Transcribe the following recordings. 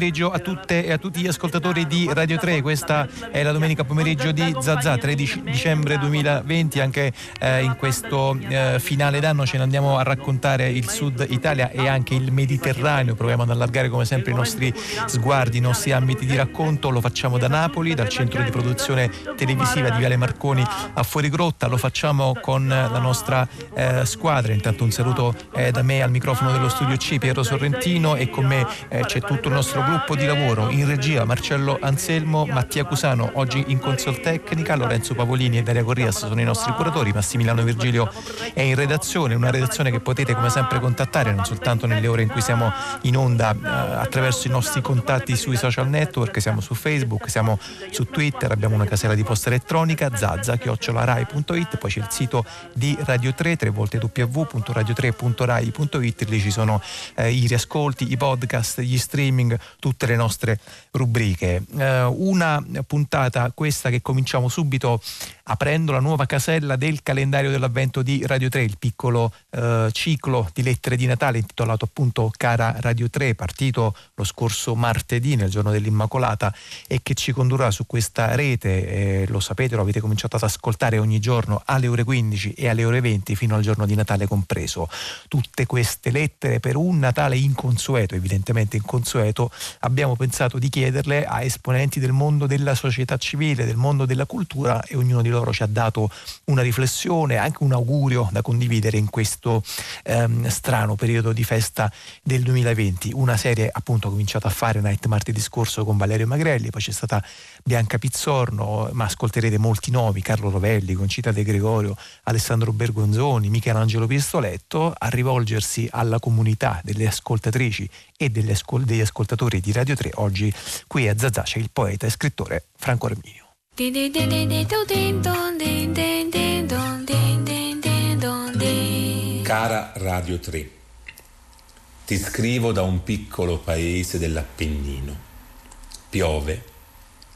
pomeriggio a tutte e a tutti gli ascoltatori di Radio 3. Questa è la domenica pomeriggio di Zazà, 13 dicembre 2020. Anche eh, in questo eh, finale d'anno ce ne andiamo a raccontare il Sud Italia e anche il Mediterraneo. Proviamo ad allargare come sempre i nostri sguardi, i nostri ambiti di racconto. Lo facciamo da Napoli, dal centro di produzione televisiva di Viale Marconi a Fuorigrotta. Lo facciamo con la nostra eh, squadra. Intanto un saluto eh, da me al microfono dello studio C, Piero Sorrentino e con me eh, c'è tutto il nostro gruppo di lavoro in regia Marcello Anselmo, Mattia Cusano, oggi in consol tecnica, Lorenzo Pavolini e Daria Corrias sono i nostri curatori, Massimiliano Virgilio è in redazione, una redazione che potete come sempre contattare non soltanto nelle ore in cui siamo in onda eh, attraverso i nostri contatti sui social network, siamo su Facebook, siamo su Twitter, abbiamo una casella di posta elettronica, zazza-rai.it, poi c'è il sito di Radio 3, 3 volte www.radio3.rai.it, lì ci sono eh, i riascolti, i podcast, gli streaming, tutte le nostre rubriche. Eh, una puntata questa che cominciamo subito aprendo la nuova casella del calendario dell'avvento di Radio 3, il piccolo eh, ciclo di lettere di Natale intitolato appunto Cara Radio 3, partito lo scorso martedì nel giorno dell'Immacolata e che ci condurrà su questa rete, eh, lo sapete, lo avete cominciato ad ascoltare ogni giorno alle ore 15 e alle ore 20 fino al giorno di Natale compreso. Tutte queste lettere per un Natale inconsueto, evidentemente inconsueto, abbiamo pensato di chiederle a esponenti del mondo della società civile, del mondo della cultura e ognuno di loro ci ha dato una riflessione, anche un augurio da condividere in questo ehm, strano periodo di festa del 2020. Una serie appunto cominciata a fare Night martedì scorso con Valerio Magrelli, poi c'è stata Bianca Pizzorno, ma ascolterete molti nomi, Carlo Rovelli, Concita De Gregorio, Alessandro Bergonzoni, Michelangelo Pistoletto, a rivolgersi alla comunità delle ascoltatrici e degli ascoltatori di Radio 3. Oggi qui a Zazà c'è il poeta e scrittore Franco Arminio. Cara Radio 3, ti scrivo da un piccolo paese dell'Appennino. Piove,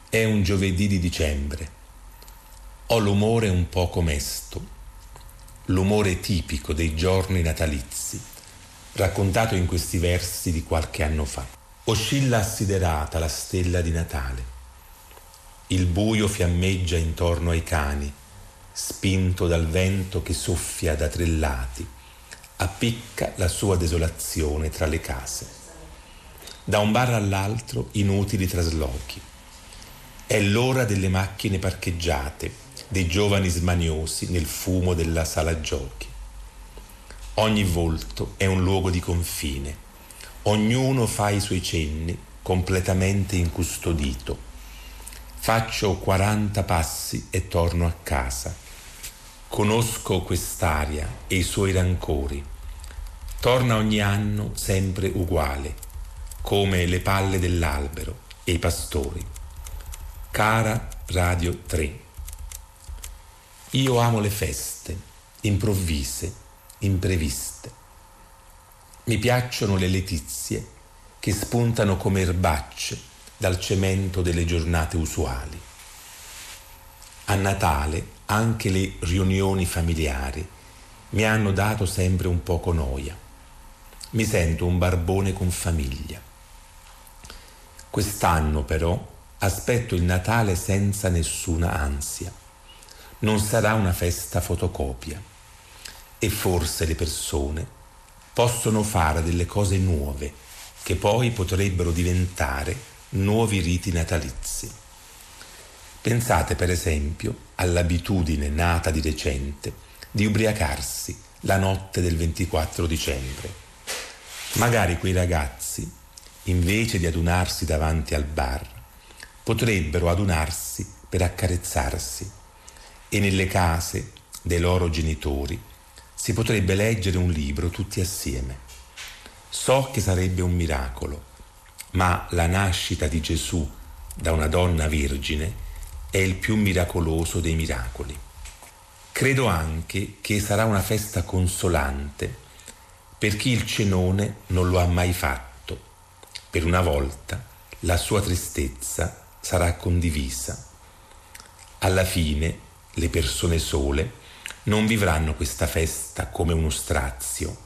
è un giovedì di dicembre. Ho l'umore un poco mesto, l'umore tipico dei giorni natalizi, raccontato in questi versi di qualche anno fa. Oscilla assiderata la stella di Natale il buio fiammeggia intorno ai cani, spinto dal vento che soffia da tre lati, appicca la sua desolazione tra le case. Da un bar all'altro inutili traslochi. È l'ora delle macchine parcheggiate, dei giovani smaniosi nel fumo della sala giochi. Ogni volto è un luogo di confine, ognuno fa i suoi cenni completamente incustodito Faccio 40 passi e torno a casa. Conosco quest'aria e i suoi rancori. Torna ogni anno sempre uguale, come le palle dell'albero e i pastori. Cara Radio 3. Io amo le feste, improvvise, impreviste. Mi piacciono le letizie che spuntano come erbacce dal cemento delle giornate usuali. A Natale anche le riunioni familiari mi hanno dato sempre un poco noia. Mi sento un barbone con famiglia. Quest'anno però aspetto il Natale senza nessuna ansia. Non sarà una festa fotocopia e forse le persone possono fare delle cose nuove che poi potrebbero diventare nuovi riti natalizi. Pensate per esempio all'abitudine nata di recente di ubriacarsi la notte del 24 dicembre. Magari quei ragazzi, invece di adunarsi davanti al bar, potrebbero adunarsi per accarezzarsi e nelle case dei loro genitori si potrebbe leggere un libro tutti assieme. So che sarebbe un miracolo ma la nascita di Gesù da una donna vergine è il più miracoloso dei miracoli. Credo anche che sarà una festa consolante per chi il cenone non lo ha mai fatto. Per una volta la sua tristezza sarà condivisa. Alla fine le persone sole non vivranno questa festa come uno strazio,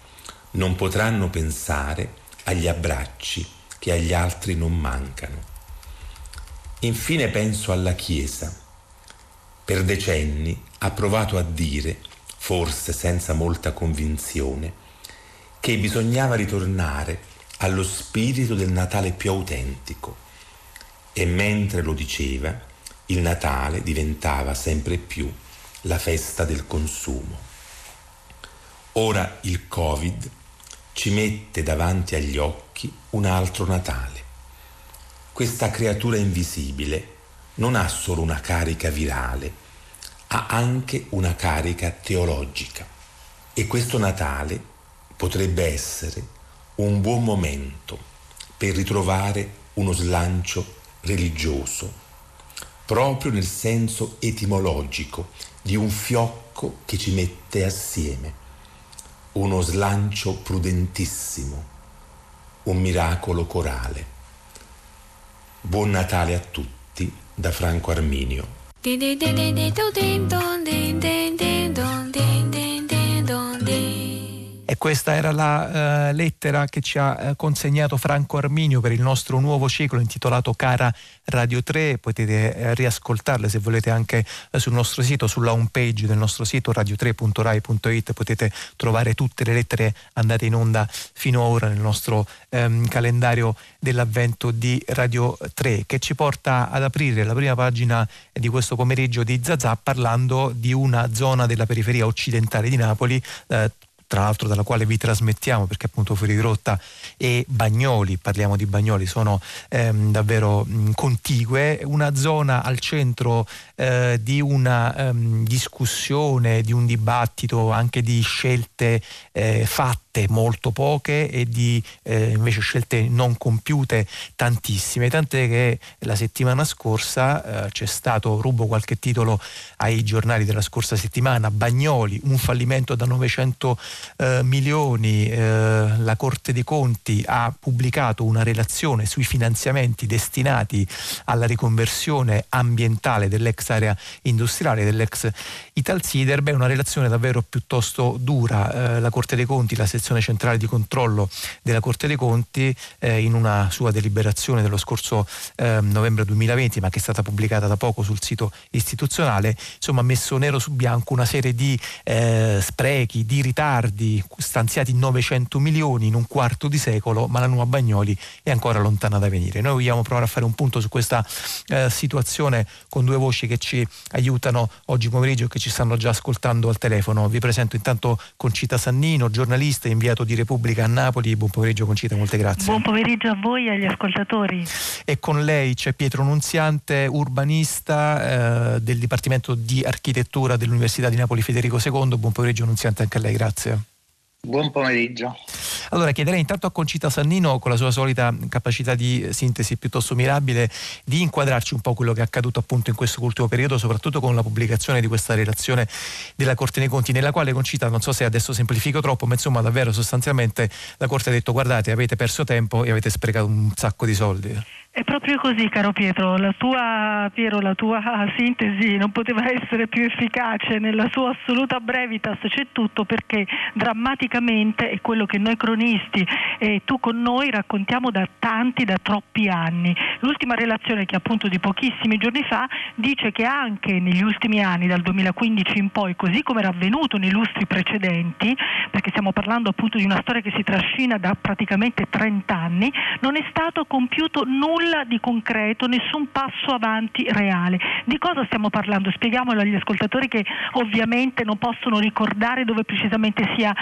non potranno pensare agli abbracci che agli altri non mancano. Infine penso alla Chiesa. Per decenni ha provato a dire, forse senza molta convinzione, che bisognava ritornare allo spirito del Natale più autentico. E mentre lo diceva, il Natale diventava sempre più la festa del consumo. Ora il Covid ci mette davanti agli occhi un altro Natale questa creatura invisibile non ha solo una carica virale, ha anche una carica teologica. E questo Natale potrebbe essere un buon momento per ritrovare uno slancio religioso, proprio nel senso etimologico di un fiocco che ci mette assieme, uno slancio prudentissimo, un miracolo corale. Buon Natale a tutti da Franco Arminio. E questa era la uh, lettera che ci ha uh, consegnato Franco Arminio per il nostro nuovo ciclo intitolato Cara Radio 3. Potete uh, riascoltarle se volete anche sul nostro sito, sulla home page del nostro sito radio3.rai.it. Potete trovare tutte le lettere andate in onda fino ad ora nel nostro um, calendario dell'avvento di Radio 3 che ci porta ad aprire la prima pagina di questo pomeriggio di Zazà parlando di una zona della periferia occidentale di Napoli tra l'altro dalla quale vi trasmettiamo perché appunto fuori di rotta e Bagnoli, parliamo di Bagnoli, sono ehm, davvero mh, contigue, una zona al centro eh, di una ehm, discussione, di un dibattito, anche di scelte eh, fatte molto poche e di eh, invece scelte non compiute tantissime, tant'è che la settimana scorsa eh, c'è stato, rubo qualche titolo ai giornali della scorsa settimana, Bagnoli, un fallimento da 900 eh, milioni, eh, la Corte dei Conti ha pubblicato una relazione sui finanziamenti destinati alla riconversione ambientale dell'ex area industriale, dell'ex Italsider, beh, una relazione davvero piuttosto dura. Eh, la Corte dei Conti, la sezione centrale di controllo della Corte dei Conti, eh, in una sua deliberazione dello scorso eh, novembre 2020, ma che è stata pubblicata da poco sul sito istituzionale, insomma ha messo nero su bianco una serie di eh, sprechi, di ritardi, stanziati 900 milioni in un quarto di secolo, ma la nuova Bagnoli è ancora lontana da venire. Noi vogliamo provare a fare un punto su questa eh, situazione con due voci che ci aiutano oggi pomeriggio e che ci stanno già ascoltando al telefono. Vi presento intanto Concita Sannino, giornalista inviato di Repubblica a Napoli. Buon pomeriggio Concita, molte grazie. Buon pomeriggio a voi e agli ascoltatori. E con lei c'è Pietro Nunziante, urbanista eh, del Dipartimento di Architettura dell'Università di Napoli Federico II. Buon pomeriggio Nunziante anche a lei, grazie. Buon pomeriggio. Allora chiederei intanto a Concita Sannino, con la sua solita capacità di sintesi piuttosto mirabile, di inquadrarci un po' quello che è accaduto appunto in questo ultimo periodo, soprattutto con la pubblicazione di questa relazione della Corte dei Conti, nella quale Concita, non so se adesso semplifico troppo, ma insomma davvero sostanzialmente la Corte ha detto guardate avete perso tempo e avete sprecato un sacco di soldi. È proprio così, caro Pietro. La tua, Piero, la tua sintesi non poteva essere più efficace. Nella sua assoluta brevitas c'è tutto perché drammaticamente è quello che noi cronisti e tu con noi raccontiamo da tanti, da troppi anni. L'ultima relazione che appunto di pochissimi giorni fa dice che anche negli ultimi anni, dal 2015 in poi, così come era avvenuto nei lustri precedenti, perché stiamo parlando appunto di una storia che si trascina da praticamente 30 anni, non è stato compiuto nulla di concreto, nessun passo avanti reale. Di cosa stiamo parlando? Spieghiamolo agli ascoltatori che ovviamente non possono ricordare dove precisamente sia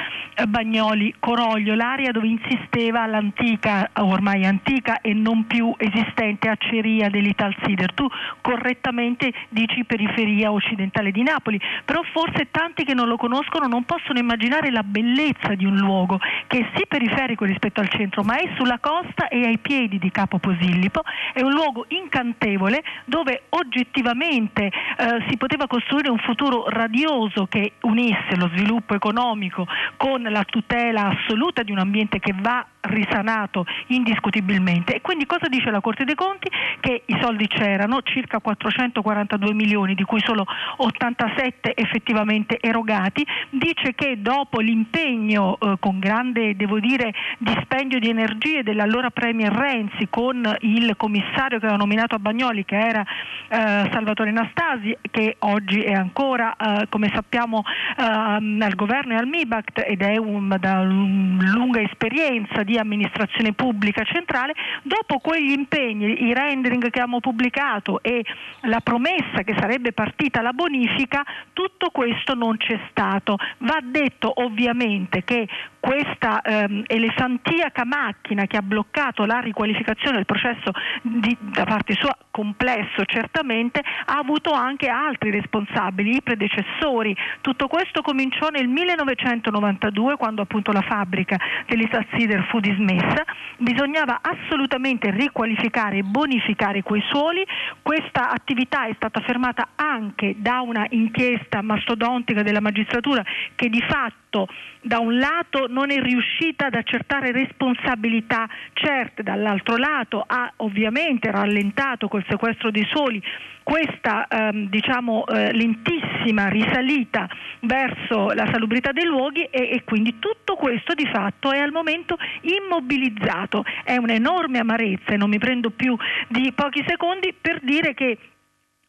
Bagnoli Coroglio, l'area dove insisteva l'antica, ormai antica e non più esistente acceria dell'Ital Sider. Tu correttamente dici periferia occidentale di Napoli, però forse tanti che non lo conoscono non possono immaginare la bellezza di un luogo che è sì periferico rispetto al centro, ma è sulla costa e ai piedi di Capo Posilli sviluppo, è un luogo incantevole dove oggettivamente eh, si poteva costruire un futuro radioso che unisse lo sviluppo economico con la tutela assoluta di un ambiente che va risanato indiscutibilmente. E quindi cosa dice la Corte dei Conti? Che i soldi c'erano, circa 442 milioni, di cui solo 87 effettivamente erogati, dice che dopo l'impegno eh, con grande, devo dire, dispendio di energie dell'allora Premier Renzi con il commissario che aveva nominato a Bagnoli, che era eh, Salvatore Nastasi, che oggi è ancora, eh, come sappiamo, eh, al governo e al MIBACT ed è un, da una lunga esperienza di amministrazione pubblica centrale, dopo quegli impegni, i rendering che abbiamo pubblicato e la promessa che sarebbe partita la bonifica, tutto questo non c'è stato. Va detto ovviamente che questa ehm, elefantiaca macchina che ha bloccato la riqualificazione del processo di, da parte sua complesso certamente ha avuto anche altri responsabili, i predecessori. Tutto questo cominciò nel 1992 quando appunto la fabbrica dell'Istat Sider fu dismessa, bisognava assolutamente riqualificare e bonificare quei suoli, questa attività è stata fermata anche da una inchiesta mastodontica della magistratura che di fatto da un lato non è riuscita ad accertare responsabilità certe, dall'altro lato ha ovviamente rallentato col sequestro dei suoli questa ehm, diciamo, eh, lentissima risalita verso la salubrità dei luoghi e, e, quindi tutto questo di fatto è al momento immobilizzato. È un'enorme amarezza e non mi prendo più di pochi secondi per dire che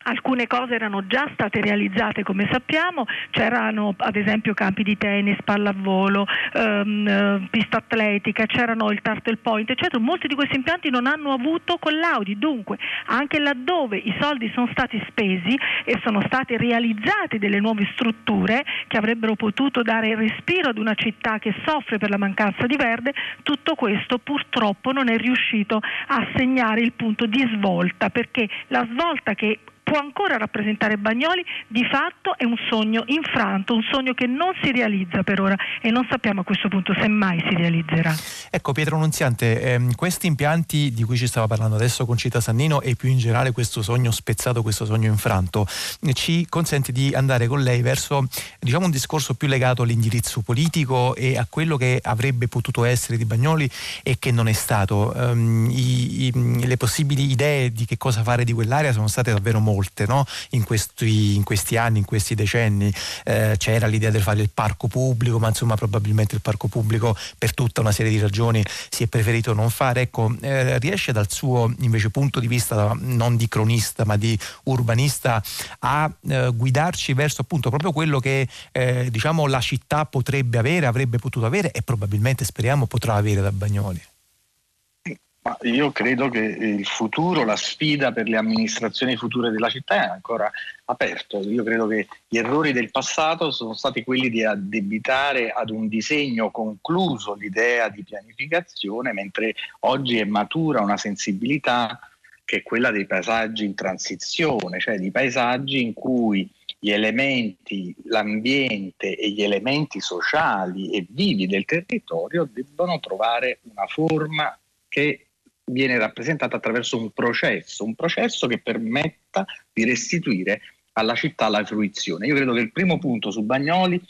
Alcune cose erano già state realizzate come sappiamo, c'erano ad esempio campi di tennis, pallavolo, ehm, pista atletica, c'erano il turtle point, eccetera. Molti di questi impianti non hanno avuto collaudi, dunque anche laddove i soldi sono stati spesi e sono state realizzate delle nuove strutture che avrebbero potuto dare respiro ad una città che soffre per la mancanza di verde, tutto questo purtroppo non è riuscito a segnare il punto di svolta perché la svolta che può ancora rappresentare Bagnoli, di fatto è un sogno infranto, un sogno che non si realizza per ora e non sappiamo a questo punto se mai si realizzerà. Ecco Pietro Nunziante, ehm, questi impianti di cui ci stava parlando adesso con Cita Sannino e più in generale questo sogno spezzato, questo sogno infranto, ci consente di andare con lei verso diciamo, un discorso più legato all'indirizzo politico e a quello che avrebbe potuto essere di Bagnoli e che non è stato. Um, i, i, le possibili idee di che cosa fare di quell'area sono state davvero molte molte no? in, questi, in, questi, anni, in questi decenni. Eh, c'era l'idea di fare il parco pubblico, ma insomma probabilmente il parco pubblico per tutta una serie di ragioni si è preferito non fare. Ecco, eh, riesce dal suo invece punto di vista non di cronista ma di urbanista a eh, guidarci verso appunto proprio quello che eh, diciamo la città potrebbe avere, avrebbe potuto avere e probabilmente speriamo potrà avere da Bagnoli. Ma io credo che il futuro, la sfida per le amministrazioni future della città è ancora aperto. Io credo che gli errori del passato sono stati quelli di addebitare ad un disegno concluso l'idea di pianificazione, mentre oggi è matura una sensibilità che è quella dei paesaggi in transizione, cioè di paesaggi in cui gli elementi, l'ambiente e gli elementi sociali e vivi del territorio debbono trovare una forma che viene rappresentata attraverso un processo, un processo che permetta di restituire alla città la fruizione. Io credo che il primo punto su Bagnoli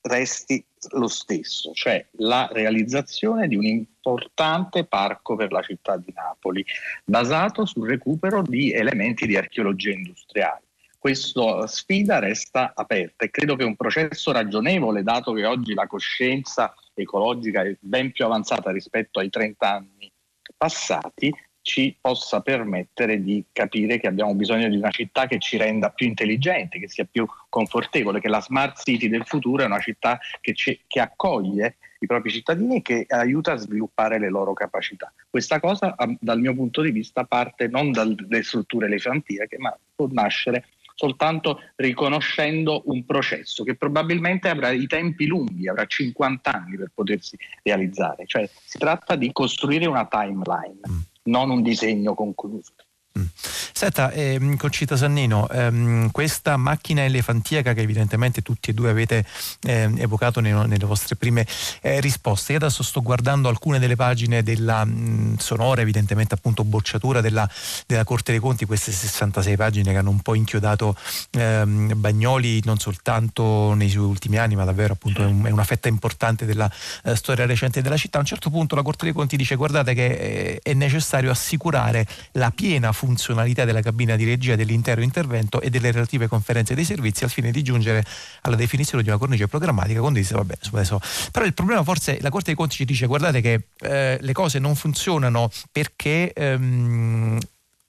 resti lo stesso, cioè la realizzazione di un importante parco per la città di Napoli, basato sul recupero di elementi di archeologia industriale. Questa sfida resta aperta e credo che un processo ragionevole, dato che oggi la coscienza ecologica è ben più avanzata rispetto ai 30 anni passati ci possa permettere di capire che abbiamo bisogno di una città che ci renda più intelligenti, che sia più confortevole, che la smart city del futuro è una città che, ci, che accoglie i propri cittadini e che aiuta a sviluppare le loro capacità. Questa cosa dal mio punto di vista parte non dalle strutture elefantiache, ma può nascere soltanto riconoscendo un processo che probabilmente avrà i tempi lunghi, avrà 50 anni per potersi realizzare. Cioè si tratta di costruire una timeline, mm. non un disegno concluso. Mm. Senta, ehm, Concita Sannino, ehm, questa macchina elefantiaca che evidentemente tutti e due avete ehm, evocato nei, nelle vostre prime eh, risposte, io adesso sto guardando alcune delle pagine della mh, mm, sonora, evidentemente appunto bocciatura della, della, Corte dei Conti, queste 66 pagine che hanno un po' inchiodato ehm, Bagnoli non soltanto nei suoi ultimi anni, ma davvero appunto è, un, è una fetta importante della eh, storia recente della città. A un certo punto la Corte dei Conti dice guardate che eh, è necessario assicurare la piena funzione funzionalità della cabina di regia dell'intero intervento e delle relative conferenze dei servizi al fine di giungere alla definizione di una cornice programmatica condivisa. Vabbè, adesso. Però il problema forse la Corte dei Conti ci dice guardate che eh, le cose non funzionano perché ehm,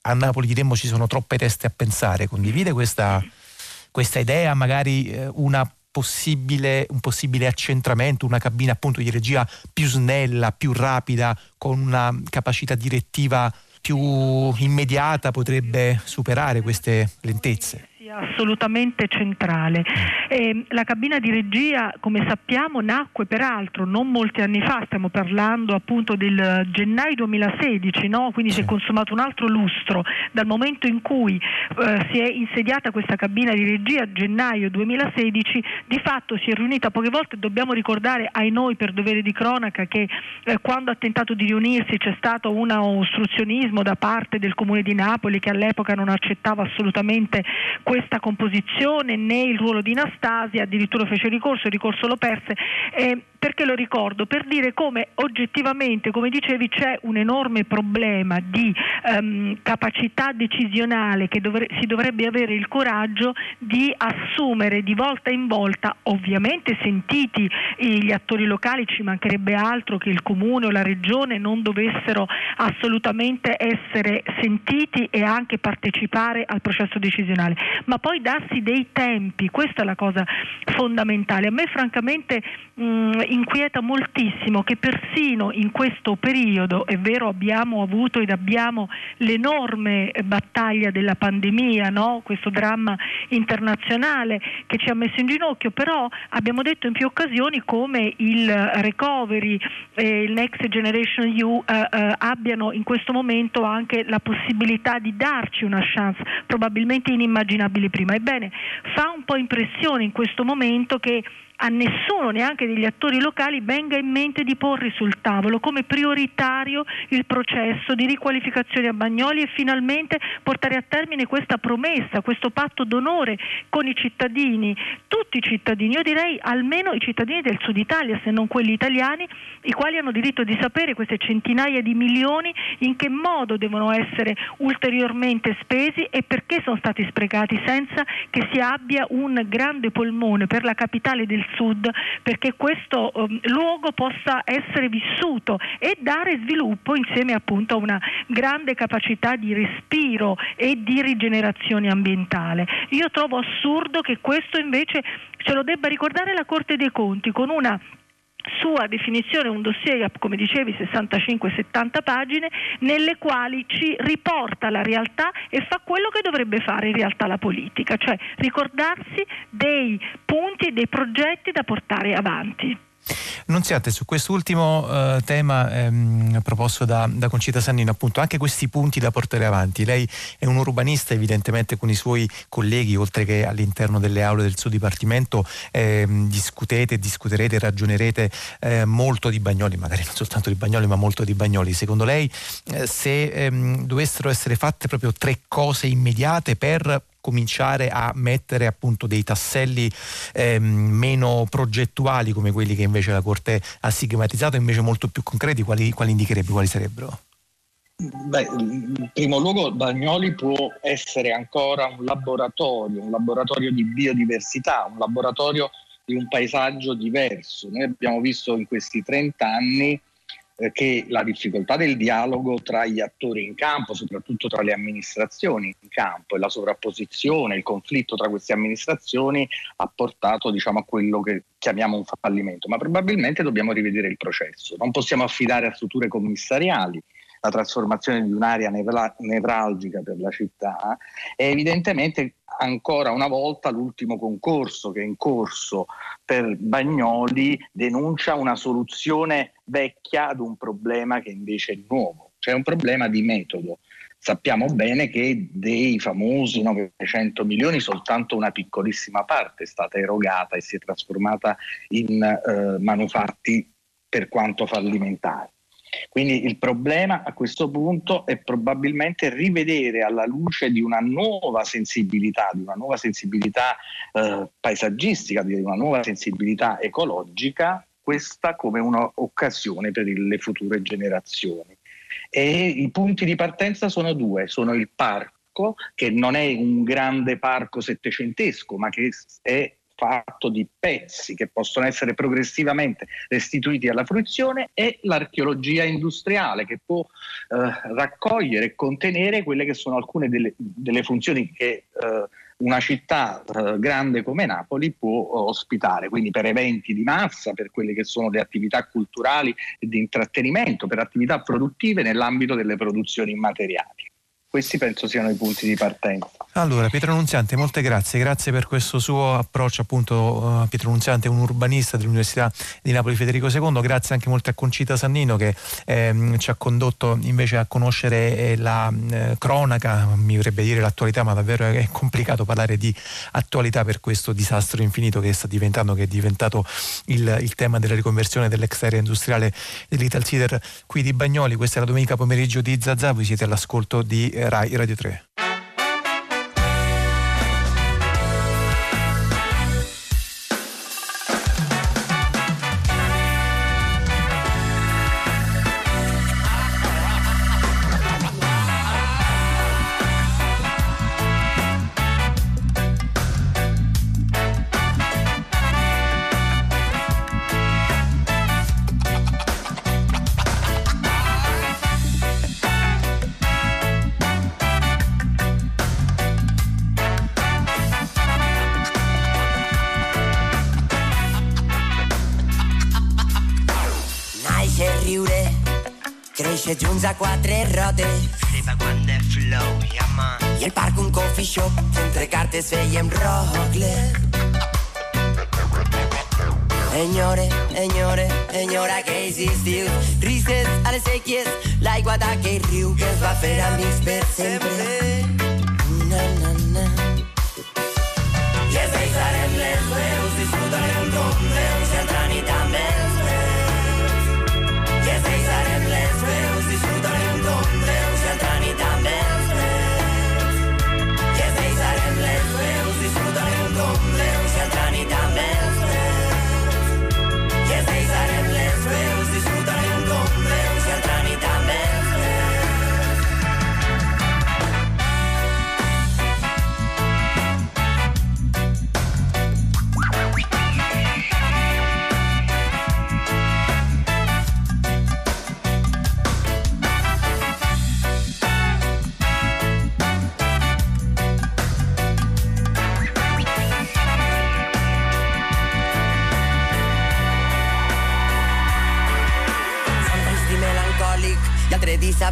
a Napoli diremmo ci sono troppe teste a pensare. Condivide questa, questa idea, magari eh, una Possibile, un possibile accentramento, una cabina appunto di regia più snella, più rapida, con una capacità direttiva più immediata potrebbe superare queste lentezze? Assolutamente centrale. Eh, la cabina di regia, come sappiamo, nacque peraltro non molti anni fa, stiamo parlando appunto del gennaio 2016, no? quindi si è consumato un altro lustro dal momento in cui eh, si è insediata questa cabina di regia, gennaio 2016, di fatto si è riunita poche volte, dobbiamo ricordare ai noi per dovere di cronaca che eh, quando ha tentato di riunirsi c'è stato un ostruzionismo da parte del comune di Napoli che all'epoca non accettava assolutamente questa composizione né il ruolo di Anastasia, addirittura fece ricorso, il ricorso lo perse. Eh, perché lo ricordo? Per dire come oggettivamente, come dicevi, c'è un enorme problema di um, capacità decisionale che dovre- si dovrebbe avere il coraggio di assumere di volta in volta, ovviamente sentiti gli attori locali, ci mancherebbe altro che il comune o la regione non dovessero assolutamente essere sentiti e anche partecipare al processo decisionale, ma poi darsi dei tempi, questa è la cosa fondamentale. A me francamente mh, inquieta moltissimo che persino in questo periodo, è vero abbiamo avuto ed abbiamo l'enorme battaglia della pandemia, no? questo dramma internazionale che ci ha messo in ginocchio, però abbiamo detto in più occasioni come il recovery e il Next Generation EU eh, eh, abbiano in questo momento anche la possibilità di darci una chance probabilmente inimmaginabile prima. Ebbene, fa un po' impressione in questo momento che a nessuno, neanche degli attori locali, venga in mente di porre sul tavolo come prioritario il processo di riqualificazione a Bagnoli e finalmente portare a termine questa promessa, questo patto d'onore con i cittadini, tutti i cittadini, io direi almeno i cittadini del sud Italia, se non quelli italiani, i quali hanno diritto di sapere queste centinaia di milioni in che modo devono essere ulteriormente spesi e perché sono stati sprecati senza che si abbia un grande polmone per la capitale del sud perché questo um, luogo possa essere vissuto e dare sviluppo insieme appunto a una grande capacità di respiro e di rigenerazione ambientale. Io trovo assurdo che questo invece ce lo debba ricordare la Corte dei Conti con una sua definizione un dossier, come dicevi, 65-70 pagine, nelle quali ci riporta la realtà e fa quello che dovrebbe fare in realtà la politica, cioè ricordarsi dei punti e dei progetti da portare avanti. Nunziate, su quest'ultimo eh, tema ehm, proposto da, da, Concita Sannino, appunto, anche questi punti da portare avanti. Lei è un urbanista, evidentemente con i suoi colleghi, oltre che all'interno delle aule del suo dipartimento, ehm, discutete, discuterete, ragionerete eh, molto di Bagnoli, magari non soltanto di Bagnoli, ma molto di Bagnoli. Secondo lei, eh, se ehm, dovessero essere fatte proprio tre cose immediate per cominciare a mettere appunto dei tasselli ehm, meno progettuali come quelli che invece la Corte ha stigmatizzato, invece molto più concreti, quali, quali indicherebbe, quali sarebbero? Beh, in primo luogo Bagnoli può essere ancora un laboratorio, un laboratorio di biodiversità, un laboratorio di un paesaggio diverso. Noi abbiamo visto in questi 30 anni che la difficoltà del dialogo tra gli attori in campo, soprattutto tra le amministrazioni in campo e la sovrapposizione, il conflitto tra queste amministrazioni ha portato diciamo, a quello che chiamiamo un fallimento, ma probabilmente dobbiamo rivedere il processo. Non possiamo affidare a strutture commissariali la trasformazione di un'area nevralgica per la città e evidentemente ancora una volta l'ultimo concorso che è in corso per Bagnoli denuncia una soluzione vecchia ad un problema che invece è nuovo, cioè un problema di metodo. sappiamo bene che dei famosi 900 milioni soltanto una piccolissima parte è stata erogata e si è trasformata in eh, manufatti per quanto fallimentari. Quindi il problema a questo punto è probabilmente rivedere alla luce di una nuova sensibilità, di una nuova sensibilità eh, paesaggistica, di una nuova sensibilità ecologica, questa come un'occasione per le future generazioni. E i punti di partenza sono due, sono il parco, che non è un grande parco settecentesco, ma che è fatto di pezzi che possono essere progressivamente restituiti alla fruizione e l'archeologia industriale che può eh, raccogliere e contenere quelle che sono alcune delle, delle funzioni che eh, una città eh, grande come Napoli può ospitare, quindi per eventi di massa, per quelle che sono le attività culturali e di intrattenimento, per attività produttive nell'ambito delle produzioni immateriali. Questi penso siano i punti di partenza. Allora, Pietro Nunziante, molte grazie, grazie per questo suo approccio, appunto uh, Pietro Nunziante un urbanista dell'Università di Napoli Federico II, grazie anche molto a Concita Sannino che ehm, ci ha condotto invece a conoscere eh, la eh, cronaca, mi vorrebbe dire l'attualità, ma davvero è complicato parlare di attualità per questo disastro infinito che sta diventando, che è diventato il, il tema della riconversione dell'ex area industriale dell'Italsider qui di Bagnoli, questa è la domenica pomeriggio di Zazà, voi siete all'ascolto di Rai Radio 3. c'è coffee shop entre cartes veiem Rockler. Enyore, enyore, enyora que existiu, Rises a les sèquies, l'aigua d'aquell riu que es va fer amics per sempre. Na, na, na. Les deixarem les veus, disfrutarem com veus, entrant i també els veus.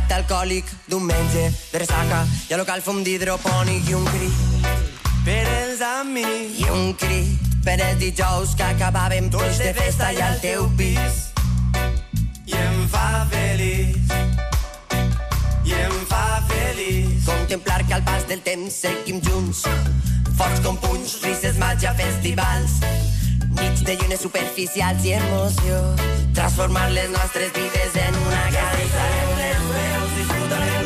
Dissabte alcohòlic diumenge de ressaca i a local fum d'hidropònic i un crit per els amics. I un crit per els dijous que acabàvem tots de festa i al teu pis. i em fa feliç. I em fa feliç. Contemplar que al pas del temps seguim junts. Forts com punys, risses, màgia, festivals. Nits de llunes superficials i emoció. Transformar les nostres vides en una cançó saludaré.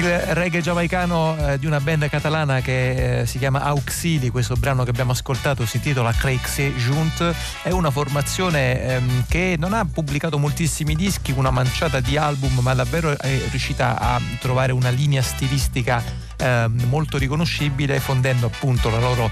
Il reggae giamaicano eh, di una band catalana che eh, si chiama Auxili, questo brano che abbiamo ascoltato si intitola Creixe Junt, è una formazione ehm, che non ha pubblicato moltissimi dischi, una manciata di album, ma davvero è riuscita a trovare una linea stilistica eh, molto riconoscibile fondendo appunto la loro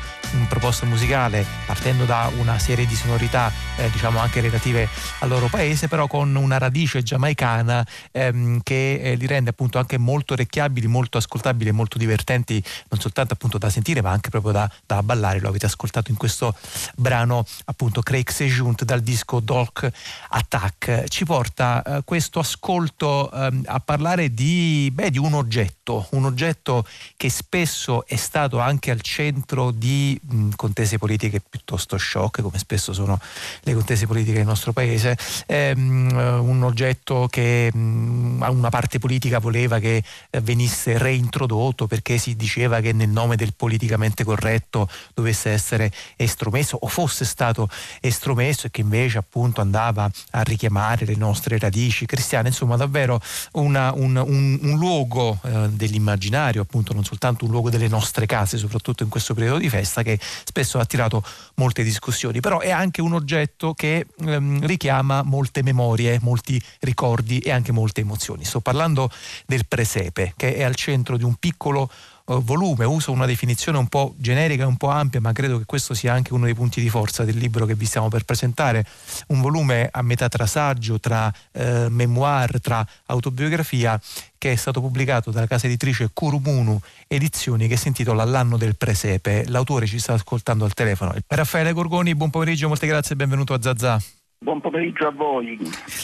proposta musicale partendo da una serie di sonorità eh, diciamo anche relative al loro paese però con una radice giamaicana ehm, che eh, li rende appunto anche molto orecchiabili, molto ascoltabili e molto divertenti non soltanto appunto da sentire ma anche proprio da, da ballare, lo avete ascoltato in questo brano appunto Craig Sejunt dal disco Dolk Attack. Ci porta eh, questo ascolto ehm, a parlare di, beh, di un oggetto, un oggetto che spesso è stato anche al centro di mh, contese politiche piuttosto shock, come spesso sono le contese politiche del nostro paese, ehm, un oggetto che mh, una parte politica voleva che eh, venisse reintrodotto perché si diceva che nel nome del politicamente corretto dovesse essere estromesso o fosse stato estromesso e che invece appunto andava a richiamare le nostre radici cristiane, insomma davvero una, un, un, un, luogo eh, dell'immaginario, appunto non soltanto un luogo delle nostre case, soprattutto in questo periodo di festa che spesso ha attirato molte discussioni, però è anche un oggetto che ehm, richiama molte memorie, molti ricordi e anche molte emozioni. Sto parlando del presepe che è al centro di un piccolo volume, uso una definizione un po' generica e un po' ampia, ma credo che questo sia anche uno dei punti di forza del libro che vi stiamo per presentare, un volume a metà tra saggio, tra eh, memoir, tra autobiografia, che è stato pubblicato dalla casa editrice Curumunu Edizioni che si intitola L'anno del presepe. L'autore ci sta ascoltando al telefono. Raffaele Gorgoni, buon pomeriggio, molte grazie e benvenuto a Zazà. Buon pomeriggio a voi.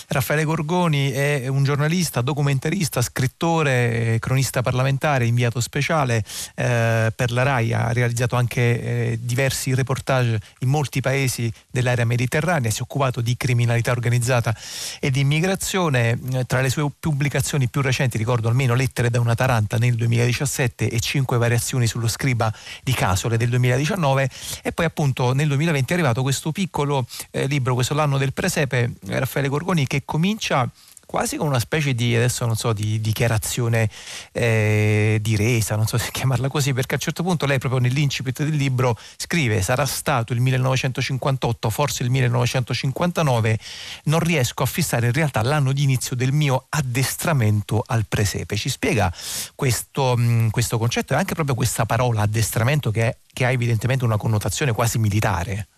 Raffaele Gorgoni è un giornalista, documentarista, scrittore, cronista parlamentare, inviato speciale eh, per la RAI, ha realizzato anche eh, diversi reportage in molti paesi dell'area mediterranea, si è occupato di criminalità organizzata e di immigrazione. Tra le sue pubblicazioni più recenti ricordo almeno Lettere da una Taranta nel 2017 e cinque variazioni sullo scriba di Casole del 2019 e poi appunto nel 2020 è arrivato questo piccolo eh, libro, questo l'anno del del presepe Raffaele Gorgoni che comincia quasi con una specie di, adesso non so, di dichiarazione eh, di resa, non so se chiamarla così, perché a un certo punto lei proprio nell'incipit del libro scrive sarà stato il 1958, forse il 1959, non riesco a fissare in realtà l'anno di inizio del mio addestramento al presepe. Ci spiega questo, mh, questo concetto e anche proprio questa parola addestramento che, è, che ha evidentemente una connotazione quasi militare.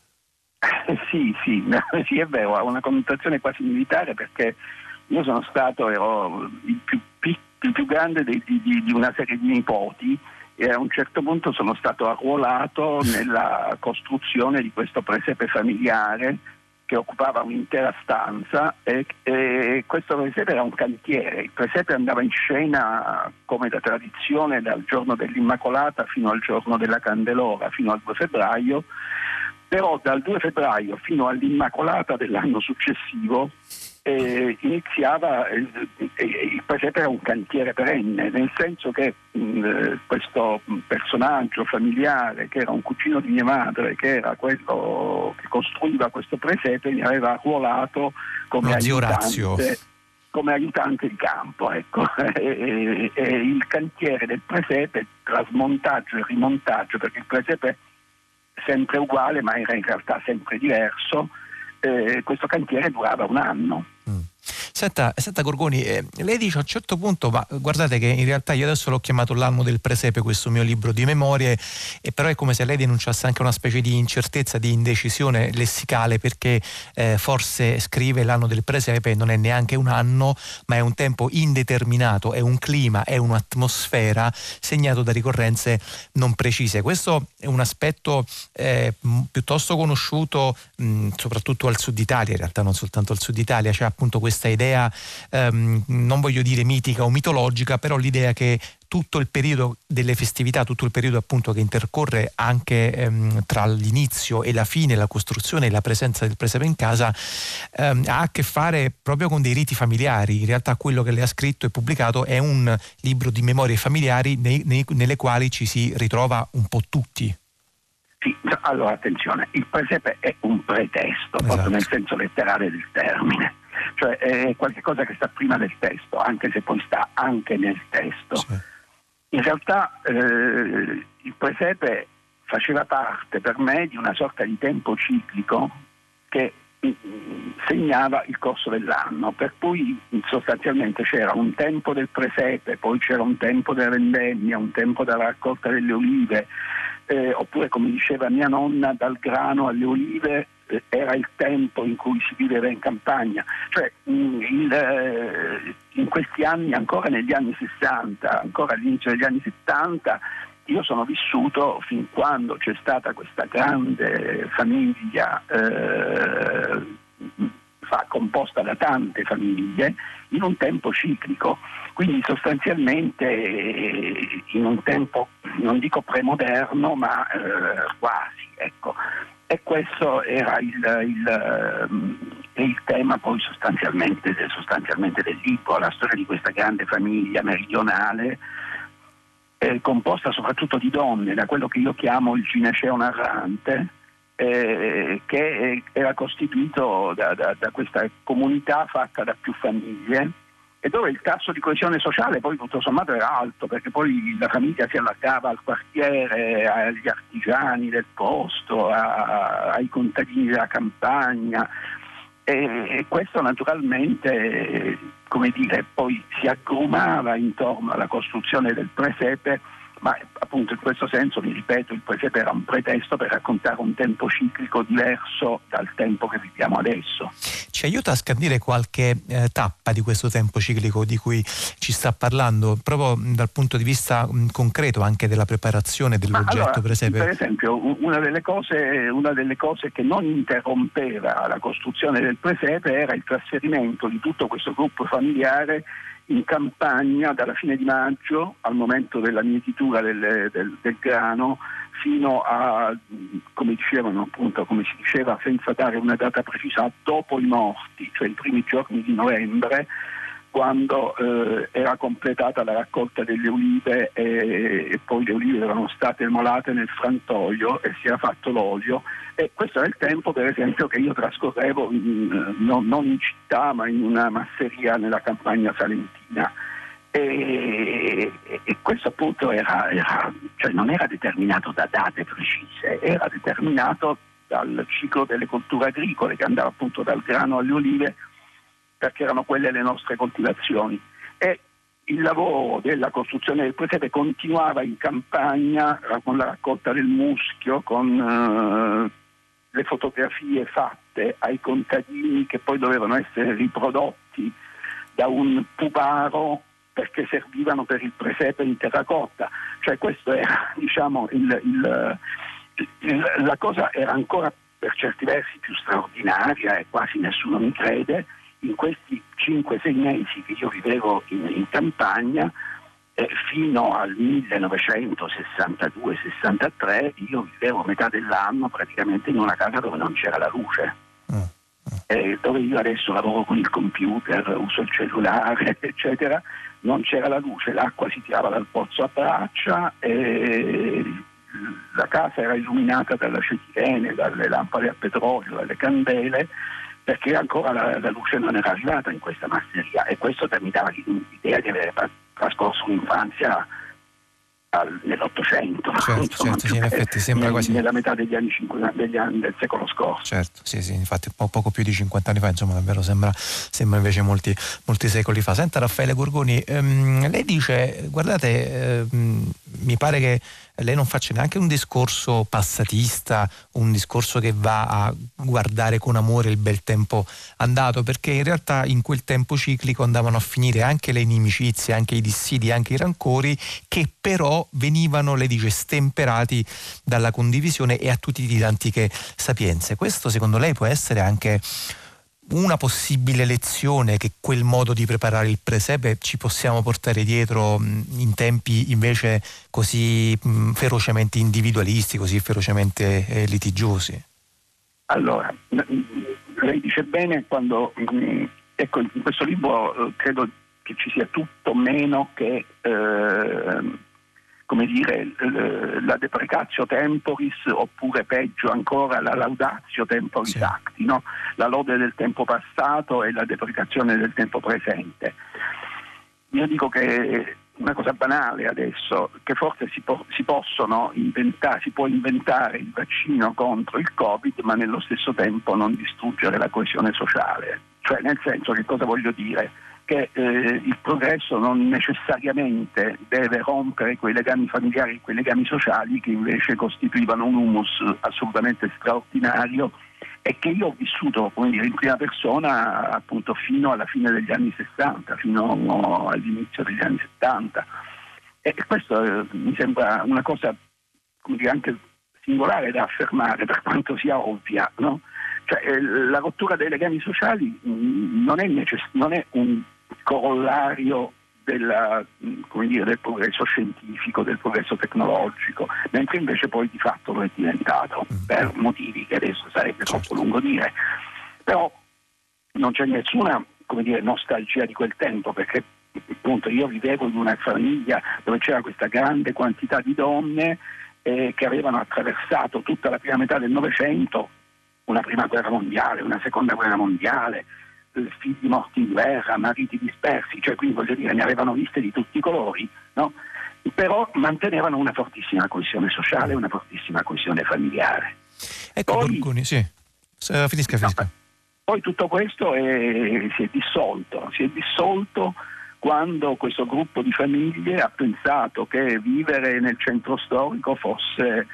Sì, sì, sì, è vero, ha una connotazione quasi militare perché io sono stato, ero il più, il più grande di, di, di, una serie di nipoti e a un certo punto sono stato arruolato nella costruzione di questo presepe familiare che occupava un'intera stanza e, e, questo presepe era un cantiere. Il presepe andava in scena come da tradizione dal giorno dell'Immacolata fino al giorno della Candelora, fino al 2 febbraio però dal 2 febbraio fino all'Immacolata dell'anno successivo eh, iniziava eh, il presepe era un cantiere perenne, nel senso che mh, mm, eh, questo personaggio familiare che era un cugino di mia madre, che era quello che costruiva questo presepe, mi aveva arruolato come aiutante, come aiutante di campo. Ecco. e, e, e il cantiere del presepe tra smontaggio e rimontaggio, perché il presepe sempre uguale ma era in realtà sempre diverso, eh, questo cantiere durava un anno. Mm. Senta, senta Gorgoni, eh, lei dice a un certo punto, ma guardate che in realtà io adesso l'ho chiamato l'anno del presepe, questo mio libro di memorie, e però è come se lei denunciasse anche una specie di incertezza, di indecisione lessicale, perché eh, forse scrive l'anno del presepe non è neanche un anno, ma è un tempo indeterminato, è un clima, è un'atmosfera segnato da ricorrenze non precise. Questo è un aspetto eh, piuttosto conosciuto mh, soprattutto al sud Italia, in realtà non soltanto al sud Italia, c'è appunto questa idea idea, ehm, non voglio dire mitica o mitologica, però l'idea che tutto il periodo delle festività, tutto il periodo appunto che intercorre anche ehm, tra l'inizio e la fine, la costruzione e la presenza del presepe in casa, ehm, ha a che fare proprio con dei riti familiari. In realtà quello che lei ha scritto e pubblicato è un libro di memorie familiari nei, nei, nelle quali ci si ritrova un po' tutti. Sì, allora attenzione, il presepe è un pretesto, esatto. proprio nel senso letterale del termine cioè è qualcosa che sta prima del testo, anche se poi sta anche nel testo. Sì. In realtà eh, il presepe faceva parte per me di una sorta di tempo ciclico che mm, se segnava il corso dell'anno, per cui sostanzialmente c'era un tempo del presepe, poi c'era un tempo della vendemmia, un tempo della raccolta delle olive, eh, oppure come diceva mia nonna, dal grano alle olive era il tempo in cui si viveva in campagna. Cioè, mm, il, eh, in questi anni, ancora negli anni 60, ancora all'inizio degli anni 70, io sono vissuto fin quando c'è stata questa grande famiglia eh, composta da tante famiglie in un tempo ciclico, quindi sostanzialmente in un tempo non dico premoderno ma eh, quasi. Ecco. E questo era il, il, eh, il tema poi sostanzialmente, sostanzialmente, del libro, la storia di questa grande famiglia meridionale eh, composta soprattutto di donne, da quello che io chiamo il gineceo narrante, eh, che era costituito da, da, da, questa comunità fatta da più famiglie e dove il tasso di coesione sociale poi tutto sommato era alto perché poi la famiglia si allargava al quartiere, agli artigiani del posto, a, ai contadini della campagna e, questo naturalmente come dire, poi si aggrumava intorno alla costruzione del presepe ma appunto in questo senso, mi ripeto, il presepe era un pretesto per raccontare un tempo ciclico diverso dal tempo che viviamo adesso. Ci aiuta a scandire qualche eh, tappa di questo tempo ciclico di cui ci sta parlando, proprio dal punto di vista mh, concreto anche della preparazione dell'oggetto allora, presepe? Per esempio, una delle, cose, una delle cose che non interrompeva la costruzione del presepe era il trasferimento di tutto questo gruppo familiare in campagna dalla fine di maggio al momento della mietitura del, del, del grano fino a, come dicevano appunto, come si diceva senza dare una data precisa, dopo i morti, cioè i primi giorni di novembre, quando eh, era completata la raccolta delle olive e, e, poi le olive erano state emolate nel frantoio e si era fatto l'olio. E questo era il tempo per esempio che io trascorrevo in, non, non, in città ma in una masseria nella campagna salentina. E, e questo appunto era, era, cioè non era determinato da date precise, era determinato dal ciclo delle colture agricole che andava appunto dal grano alle olive perché erano quelle le nostre coltivazioni. E il lavoro della costruzione del presepe continuava in campagna con la raccolta del muschio, con uh, le fotografie fatte ai contadini che poi dovevano essere riprodotti da un puparo perché servivano per il presepe in terracotta. Cioè questo era, diciamo, il, il, il, la cosa era ancora per certi versi più straordinaria e quasi nessuno mi crede, in questi 5-6 mesi che io vivevo in, in campagna, eh, fino al 1962-63 io vivevo metà dell'anno praticamente in una casa dove non c'era la luce. Mm. Eh, dove io adesso lavoro con il computer, uso il cellulare, eccetera, non c'era la luce, l'acqua si tirava dal pozzo a braccia, e la casa era illuminata dalle cetirene, dalle lampade a petrolio, dalle candele perché ancora la, la, luce non era arrivata in questa masseria e questo mi dava l'idea di aver trascorso un'infanzia nell'Ottocento, certo, insomma, certo, sì, in effetti sembra quasi nella metà degli anni, 50, degli anni del secolo scorso. Certo, sì, sì, infatti po- poco più di 50 anni fa, insomma, davvero sembra, sembra invece molti, molti, secoli fa. Senta Raffaele Gorgoni, ehm, lei dice, guardate, ehm, mi pare che lei non faccia neanche un discorso passatista, un discorso che va a guardare con amore il bel tempo andato, perché in realtà in quel tempo ciclico andavano a finire anche le inimicizie, anche i dissidi, anche i rancori, che però venivano, lei dice, stemperati dalla condivisione e a tutti di antiche sapienze. Questo secondo lei può essere anche una possibile lezione che quel modo di preparare il presepe ci possiamo portare dietro in tempi invece così ferocemente individualisti, così ferocemente eh, litigiosi? Allora, lei dice bene quando, ecco, in questo libro eh, credo che ci sia tutto meno che eh, come dire, la deprecatio temporis oppure peggio ancora la laudatio temporis sì. acti, no? la lode del tempo passato e la deprecazione del tempo presente. Io dico che una cosa banale adesso, che forse si, po- si possono inventare, si può inventare il vaccino contro il Covid, ma nello stesso tempo non distruggere la coesione sociale. Cioè, nel senso che cosa voglio dire? Che eh, il progresso non necessariamente deve rompere quei legami familiari, quei legami sociali che invece costituivano un humus assolutamente straordinario e che io ho vissuto dire, in prima persona appunto fino alla fine degli anni 60, fino all'inizio degli anni 70. E questo eh, mi sembra una cosa dire, anche singolare da affermare per quanto sia ovvia. No? Cioè, eh, la rottura dei legami sociali mh, mm, non, è necess- non è un corollario della, dire, del progresso scientifico, del progresso tecnologico, mentre invece poi di fatto lo è diventato mm. per motivi che adesso sarebbe troppo lungo dire. Però non c'è nessuna dire, nostalgia di quel tempo perché appunto io vivevo in una famiglia dove c'era questa grande quantità di donne eh, che avevano attraversato tutta la prima metà del Novecento, una prima guerra mondiale, una seconda guerra mondiale, figli morti in guerra, mariti dispersi, cioè quindi voglio dire ne avevano viste di tutti i colori, no? però mantenevano una fortissima coesione sociale, una fortissima coesione familiare. Ecco, poi, Borgoni, sì. Finisca, finisca. No, poi tutto questo è, si è dissolto, si è dissolto quando questo gruppo di famiglie ha pensato che vivere nel centro storico fosse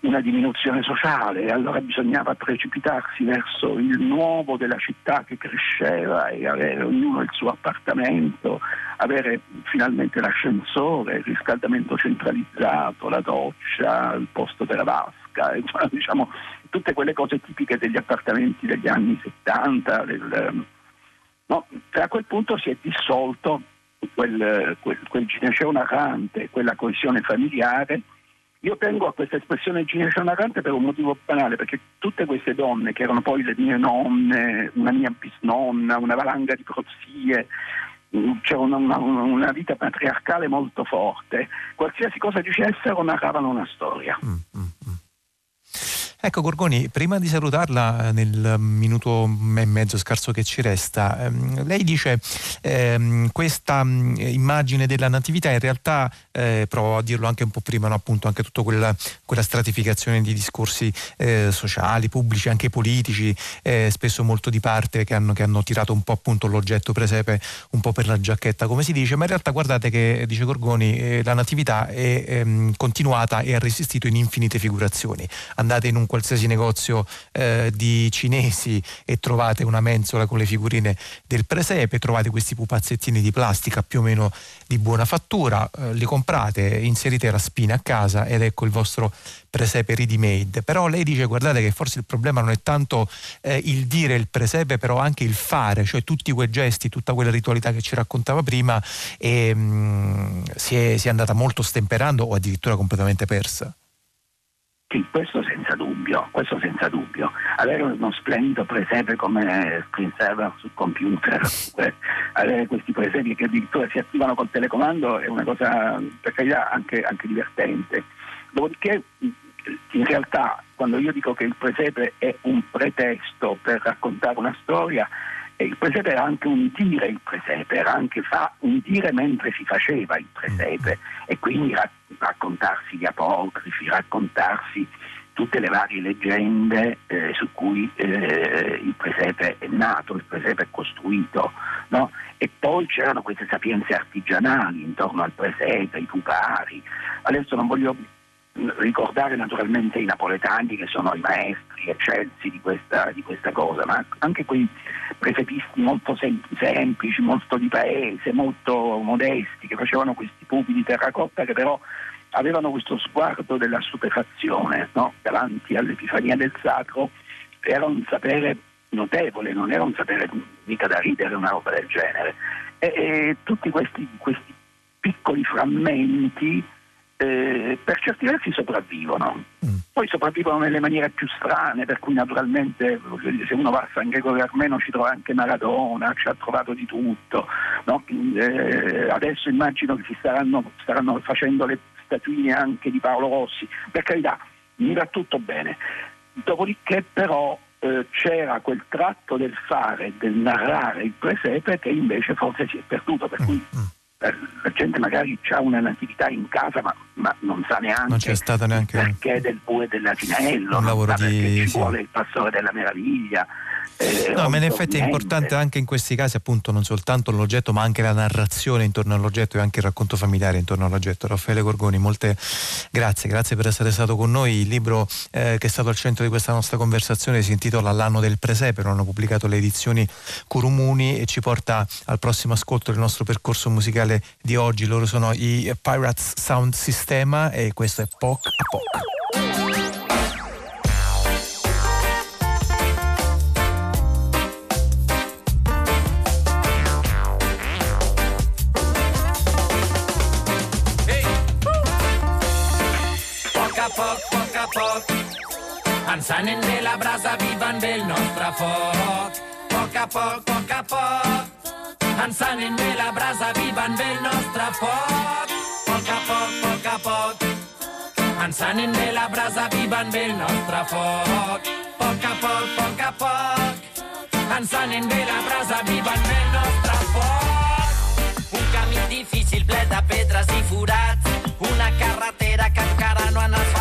una diminuzione sociale e allora bisognava precipitarsi verso il nuovo della città che cresceva e avere ognuno il suo appartamento, avere finalmente l'ascensore, il riscaldamento centralizzato, la doccia, il posto della vasca, e, diciamo, tutte quelle cose tipiche degli appartamenti degli anni 70. Del, no, a quel punto si è dissolto quel, quel, quel gineceo narrante, quella coesione familiare io tengo a questa espressione gineceo per un motivo banale, perché tutte queste donne, che erano poi le mie nonne, una mia bisnonna, una valanga di prozie, mm, c'era una, una, una, vita patriarcale molto forte, qualsiasi cosa dicessero narravano una storia. Mm, mm. Ecco Gorgoni, prima di salutarla nel minuto e mezzo scarso che ci resta, ehm, lei dice ehm, questa mh, immagine della natività in realtà, eh, provo a dirlo anche un po' prima, no? appunto anche tutta quella, quella, stratificazione di discorsi eh, sociali, pubblici, anche politici, eh, spesso molto di parte che hanno, che hanno, tirato un po' appunto l'oggetto presepe un po' per la giacchetta come si dice, ma in realtà guardate che, dice Gorgoni, eh, la natività è ehm, continuata e ha resistito in infinite figurazioni. Andate in un qualsiasi negozio eh, di cinesi e trovate una mensola con le figurine del presepe, trovate questi pupazzettini di plastica più o meno di buona fattura, eh, li comprate, inserite la spina a casa ed ecco il vostro presepe ready made. Però lei dice guardate che forse il problema non è tanto eh, il dire il presepe, però anche il fare, cioè tutti quei gesti, tutta quella ritualità che ci raccontava prima e, mh, mm, si, è, si è andata molto stemperando o addirittura completamente persa. Sì, questo senza dubbio, questo senza dubbio. Avere uno splendido presepe come screensaver sul computer, avere questi presepi che addirittura si attivano col telecomando è una cosa per carità anche, anche divertente. Dopodiché in realtà quando io dico che il presepe è un pretesto per raccontare una storia, il presepe era anche un dire il presepe, era anche fa, un dire mentre si faceva il presepe e quindi raccontarsi gli apocrifi, raccontarsi tutte le varie leggende eh, su cui eh, il presepe è nato, il presepe è costruito. No? E poi c'erano queste sapienze artigianali intorno al presepe, i pupari. Adesso non voglio ricordare naturalmente i napoletani che sono i maestri eccelsi di questa, di questa cosa, ma anche quei presepisti molto sem- semplici, molto di paese, molto modesti, che facevano questi pupi di terracotta che però avevano questo sguardo della stupefazione no? davanti all'epifania del sacro, era un sapere notevole, non era un sapere mica da ridere, una roba del genere. E, e tutti questi, questi piccoli frammenti eh, per certi versi sopravvivono. Mm. Poi sopravvivono nelle maniere più strane, per cui naturalmente se uno va a San Gregorio Armeno ci trova anche Maradona, ci ha trovato di tutto. No? Eh, adesso immagino che si staranno, staranno facendo le statuine anche di Paolo Rossi, per carità, mi va tutto bene. Dopodiché però eh, c'era quel tratto del fare, del narrare il presepe che invece forse si è perduto, per cui eh, la gente magari ha una natività in casa ma, ma non sa neanche non c'è stata neanche perché del bue dell'asinello un lavoro di ci vuole il pastore della meraviglia eh, no, ma in effetti è importante anche in questi casi appunto non soltanto l'oggetto ma anche la narrazione intorno all'oggetto e anche il racconto familiare intorno all'oggetto. Raffaele Gorgoni, molte grazie, grazie per essere stato con noi. Il libro eh, che è stato al centro di questa nostra conversazione si intitola L'anno del presepe, hanno pubblicato le edizioni Curumuni e ci porta al prossimo ascolto del nostro percorso musicale di oggi. Loro sono i Pirates Sound Systema e questo è Poc a poc. Encenent bé la brasa, viven bé el nostre foc. Poc a poc, poc a poc. Encenent bé la brasa, viven bé el nostre foc. Poc a poc, poc a poc. Encenent bé la brasa, viven bé el nostre foc. Poc a poc, poc a poc. Encenent bé la brasa, viven bé el nostre foc. Un camí difícil ple de pedres i forats. Una carretera que encara no han asfaltat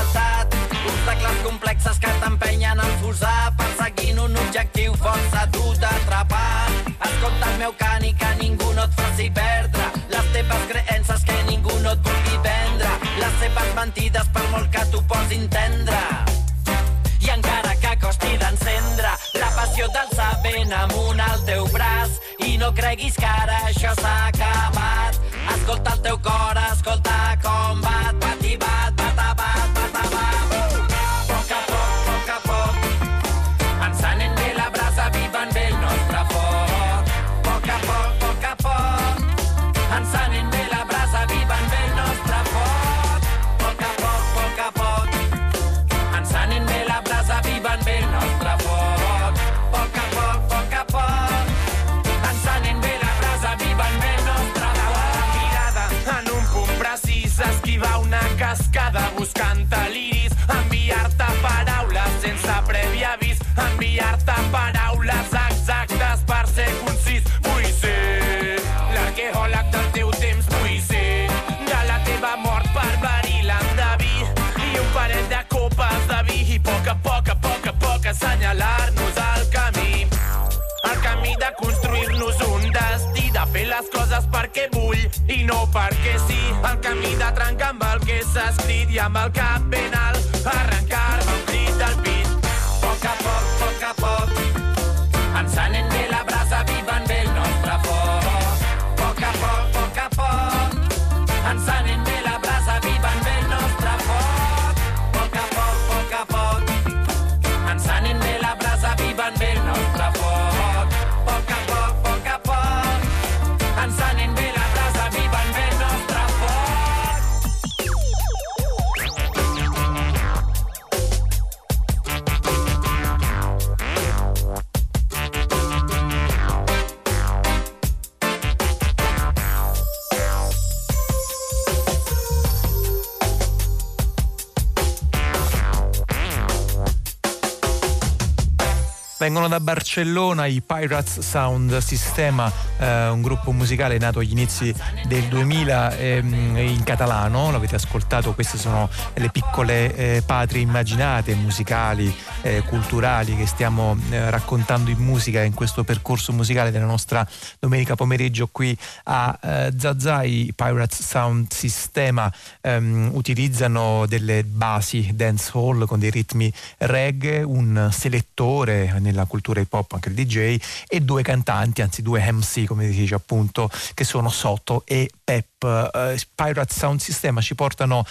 complexes que t'empenyen a enfosar perseguint un objectiu força dur d'atrapar. Escolta el meu cani que ningú no et faci perdre les teves creences que ningú no et vulgui vendre les seves mentides per molt que t'ho posin tendre. I encara que costi d'encendre la passió d'alçar ben amunt al teu braç i no creguis que ara això s'ha acabat. Escolta el teu cor, escolta perquè vull i no perquè sí. El camí de trencar amb el que s'ha escrit i amb el cap ben alt, arrencar-me Vengono da Barcellona i Pirates Sound Sistema, eh, un gruppo musicale nato agli inizi del 2000 ehm, in catalano, l'avete ascoltato, queste sono le piccole eh, patrie immaginate, musicali, eh, culturali che stiamo eh, raccontando in musica in questo percorso musicale della nostra domenica pomeriggio qui a eh, Zazà. I Pirates Sound Sistema ehm, utilizzano delle basi dance hall con dei ritmi reggae, un selettore nella cultura hip hop, anche il DJ, e due cantanti, anzi due MC come si dice appunto, che sono Soto e Pep. Uh, Pirate Sound System ci portano uh,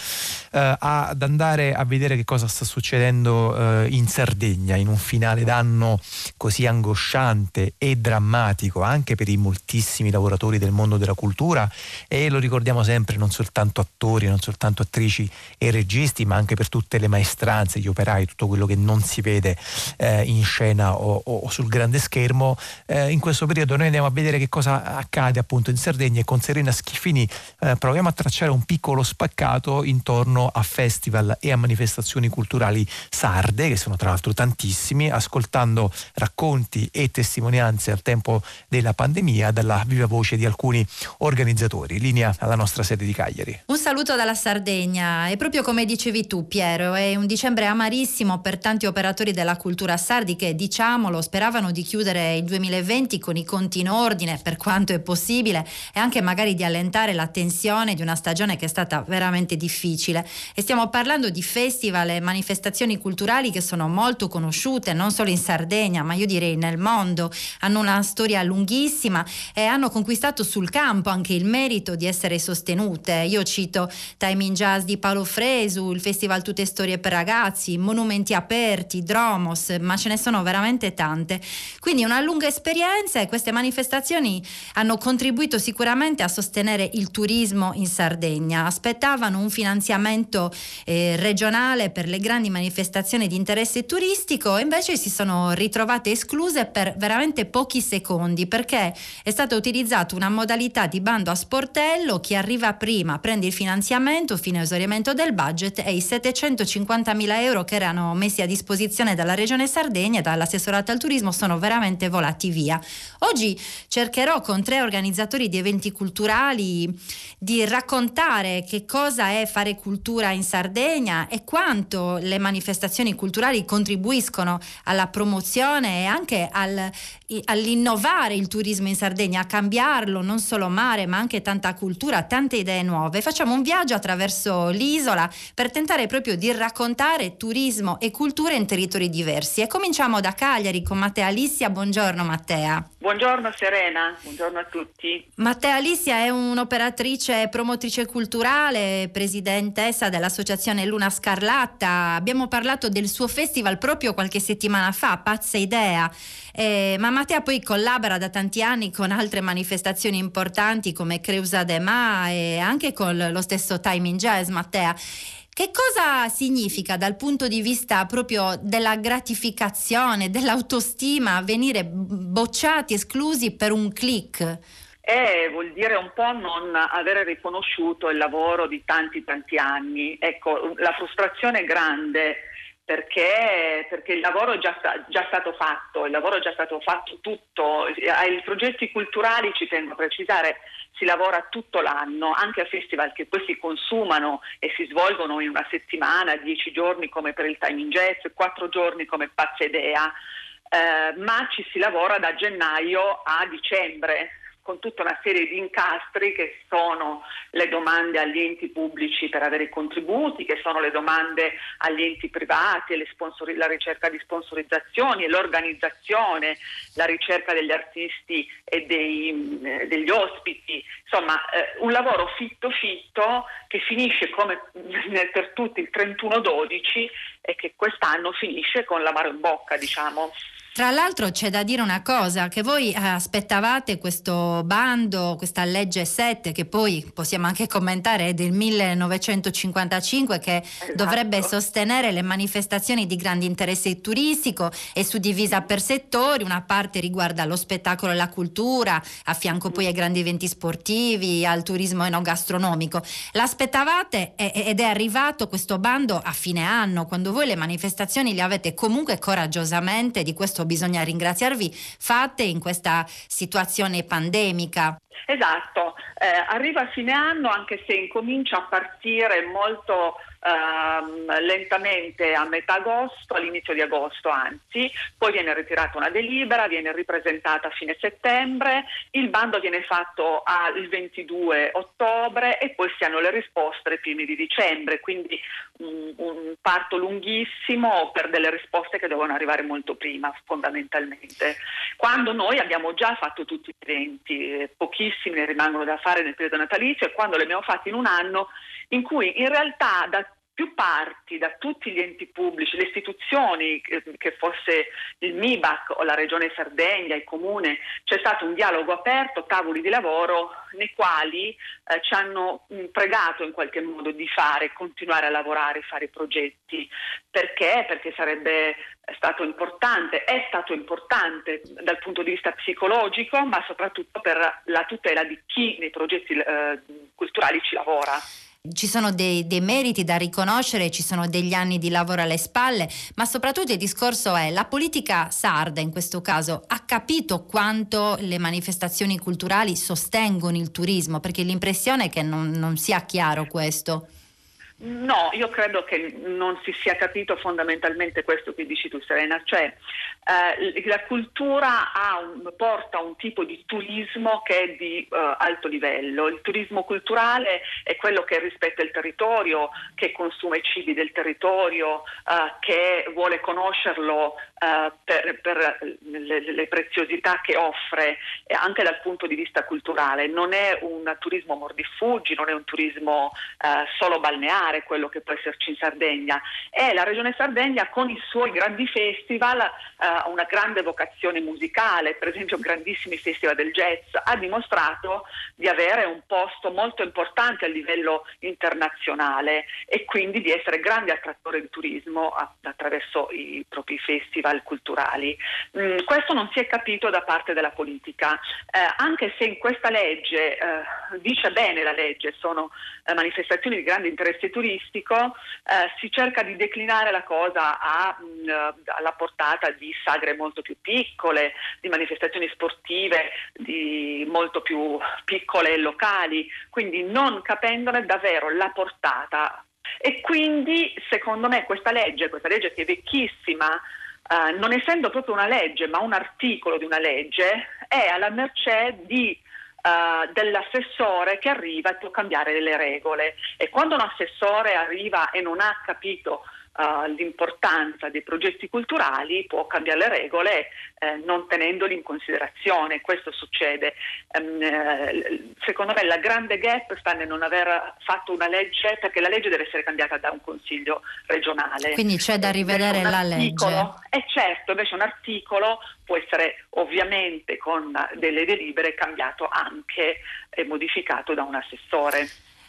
ad andare a vedere che cosa sta succedendo uh, in Sardegna in un finale d'anno così angosciante e drammatico anche per i moltissimi lavoratori del mondo della cultura e lo ricordiamo sempre non soltanto attori, non soltanto attrici e registi ma anche per tutte le maestranze, gli operai, tutto quello che non si vede in scena o, o sul grande schermo. Eh, in questo periodo noi andiamo a vedere che cosa accade appunto in Sardegna e con Serena Schifini eh, proviamo a tracciare un piccolo spaccato intorno a festival e a manifestazioni culturali sarde, che sono tra l'altro tantissimi, ascoltando racconti e testimonianze al tempo della pandemia dalla viva voce di alcuni organizzatori. Linea alla nostra sede di Cagliari. Un saluto dalla Sardegna e proprio come dicevi tu Piero, è un dicembre amarissimo per tanti operatori della cultura sardi che diciamolo speravano di chiudere il 2020 con i conti in ordine per quanto è possibile e anche magari di allentare la tensione di una stagione che è stata veramente difficile. E stiamo parlando di festival e manifestazioni culturali che sono molto conosciute non solo in Sardegna ma io direi nel mondo, hanno una storia lunghissima e hanno conquistato sul campo anche il merito di essere sostenute. Io cito Time in Jazz di Paolo Fresu, il Festival Tutte Storie per Ragazzi, Monumenti Aperti, Dromos, ma ce ne sono veramente tante. Quindi una lunga esperienza e queste manifestazioni hanno contribuito sicuramente a sostenere il turismo in Sardegna. Aspettavano un finanziamento eh, regionale per le grandi manifestazioni di interesse turistico invece si sono ritrovate escluse per veramente pochi secondi perché è stata utilizzata una modalità di bando a sportello, chi arriva prima prende il finanziamento fino a esaurimento del budget e i 750 mila euro che erano messi a disposizione dalla Regione Sardegna e dall'assessorato al turismo sono veramente volati via. Oggi cercherò con tre organizzatori di eventi culturali di raccontare che cosa è fare cultura in Sardegna e quanto le manifestazioni culturali contribuiscono alla promozione e anche al, all'innovare il turismo in Sardegna, a cambiarlo, non solo mare ma anche tanta cultura, tante idee nuove. Facciamo un viaggio attraverso l'isola per tentare proprio di raccontare turismo e cultura in territori diversi. E cominciamo da Cagliari con Mattea Alissia. Buongiorno Mattea. Buongiorno Serena, buongiorno a tutti. Mattea Alissia è un'operatrice e promotrice culturale, presidentessa dell'associazione Luna Scarlatta. Abbiamo parlato del suo festival proprio qualche settimana fa, Pazza Idea. Eh, ma Mattea poi collabora da tanti anni con altre manifestazioni importanti come Creusa de Ma e anche con lo stesso Timing Jazz, Mattea. Che cosa significa dal punto di vista proprio della gratificazione, dell'autostima, venire bocciati, esclusi per un click? Eh, vuol dire un po' non avere riconosciuto il lavoro di tanti tanti anni. Ecco, la frustrazione è grande perché, perché, il lavoro è già, già, stato fatto, il lavoro è già stato fatto tutto, ai progetti culturali ci tengo a precisare, si lavora tutto l'anno, anche a festival che poi si consumano e si svolgono in una settimana, dieci giorni come per il Timing Jazz, quattro giorni come Pazza Idea, eh, ma ci si lavora da gennaio a dicembre, con tutta una serie di incastri che sono le domande agli enti pubblici per avere i contributi, che sono le domande agli enti privati, sponsor- la ricerca di sponsorizzazioni, l'organizzazione, la ricerca degli artisti e dei, eh, degli ospiti, insomma eh, un lavoro fitto fitto che finisce come per tutti il 31-12 e che quest'anno finisce con la mano in bocca, diciamo. Tra l'altro c'è da dire una cosa, che voi eh, aspettavate questo bando, questa legge 7, che poi possiamo anche commentare è del 1955, che esatto. dovrebbe sostenere le manifestazioni di grande interesse turistico, è suddivisa per settori, una parte riguarda lo spettacolo e la cultura, a fianco poi ai grandi eventi sportivi, al turismo enogastronomico. L'aspettavate ed è arrivato questo bando a fine anno, quando voi le manifestazioni le avete comunque coraggiosamente di questo bisogna ringraziarvi, fate in questa situazione pandemica? Esatto, eh, arriva a fine anno anche se incomincia a partire molto ehm, lentamente a metà agosto, all'inizio di agosto anzi, poi viene ritirata una delibera, viene ripresentata a fine settembre, il bando viene fatto al 22 ottobre e poi si hanno le risposte ai primi di dicembre, quindi un, un parto lunghissimo per delle risposte che devono arrivare molto prima fondamentalmente. Quando noi abbiamo già fatto tutti i eventi, pochissimi ne rimangono da fare nel periodo natalizio e quando li abbiamo fatti in un anno in cui in realtà da più parti, da tutti gli enti pubblici, le istituzioni, che fosse il MIBAC o la Regione Sardegna, il Comune, c'è stato un dialogo aperto, tavoli di lavoro nei quali eh, ci hanno mh, pregato in qualche modo di fare, continuare a lavorare, fare progetti. Perché? Perché sarebbe stato importante, è stato importante dal punto di vista psicologico, ma soprattutto per la tutela di chi nei progetti eh, culturali ci lavora ci sono dei, dei, meriti da riconoscere, ci sono degli anni di lavoro alle spalle, ma soprattutto il discorso è la politica sarda in questo caso ha capito quanto le manifestazioni culturali sostengono il turismo, perché l'impressione è che non, non sia chiaro questo. No, io credo che non si sia capito fondamentalmente questo che dici tu Serena, cioè eh, la cultura un, porta un tipo di turismo che è di uh, alto livello, il turismo culturale è quello che rispetta il territorio, che consuma i cibi del territorio, uh, che vuole conoscerlo uh, per, per le, le, preziosità che offre anche dal punto di vista culturale, non è un turismo mordifuggi, non è un turismo solo balneare quello che può esserci in Sardegna. E la Regione Sardegna con i suoi grandi festival eh, una grande vocazione musicale, per esempio grandissimi festival del jazz, ha dimostrato di avere un posto molto importante a livello internazionale e quindi di essere grande attrattore di turismo attraverso i propri festival culturali. Mm, questo non si è capito da parte della politica, eh, anche se in questa legge eh, dice bene la legge, sono eh, manifestazioni di grande interesse turistico, eh, si cerca di declinare la cosa a, mh, alla portata di sagre molto più piccole, di manifestazioni sportive molto più piccole e locali, quindi non capendone davvero la portata. E quindi secondo me questa legge, questa legge che è vecchissima, Uh, non essendo proprio una legge, ma un articolo di una legge, è alla mercé di uh, dell'assessore che arriva e può cambiare le regole. E quando un assessore arriva e non ha capito uh, l'importanza dei progetti culturali può cambiare le regole eh, non tenendoli in considerazione. Questo succede. Um, eh, secondo me la grande gap sta nel non aver fatto una legge, perché la legge deve essere cambiata da un consiglio regionale. Quindi c'è da rivedere la legge. E eh, certo, invece un articolo può essere ovviamente con delle delibere cambiato anche e modificato da un assessore.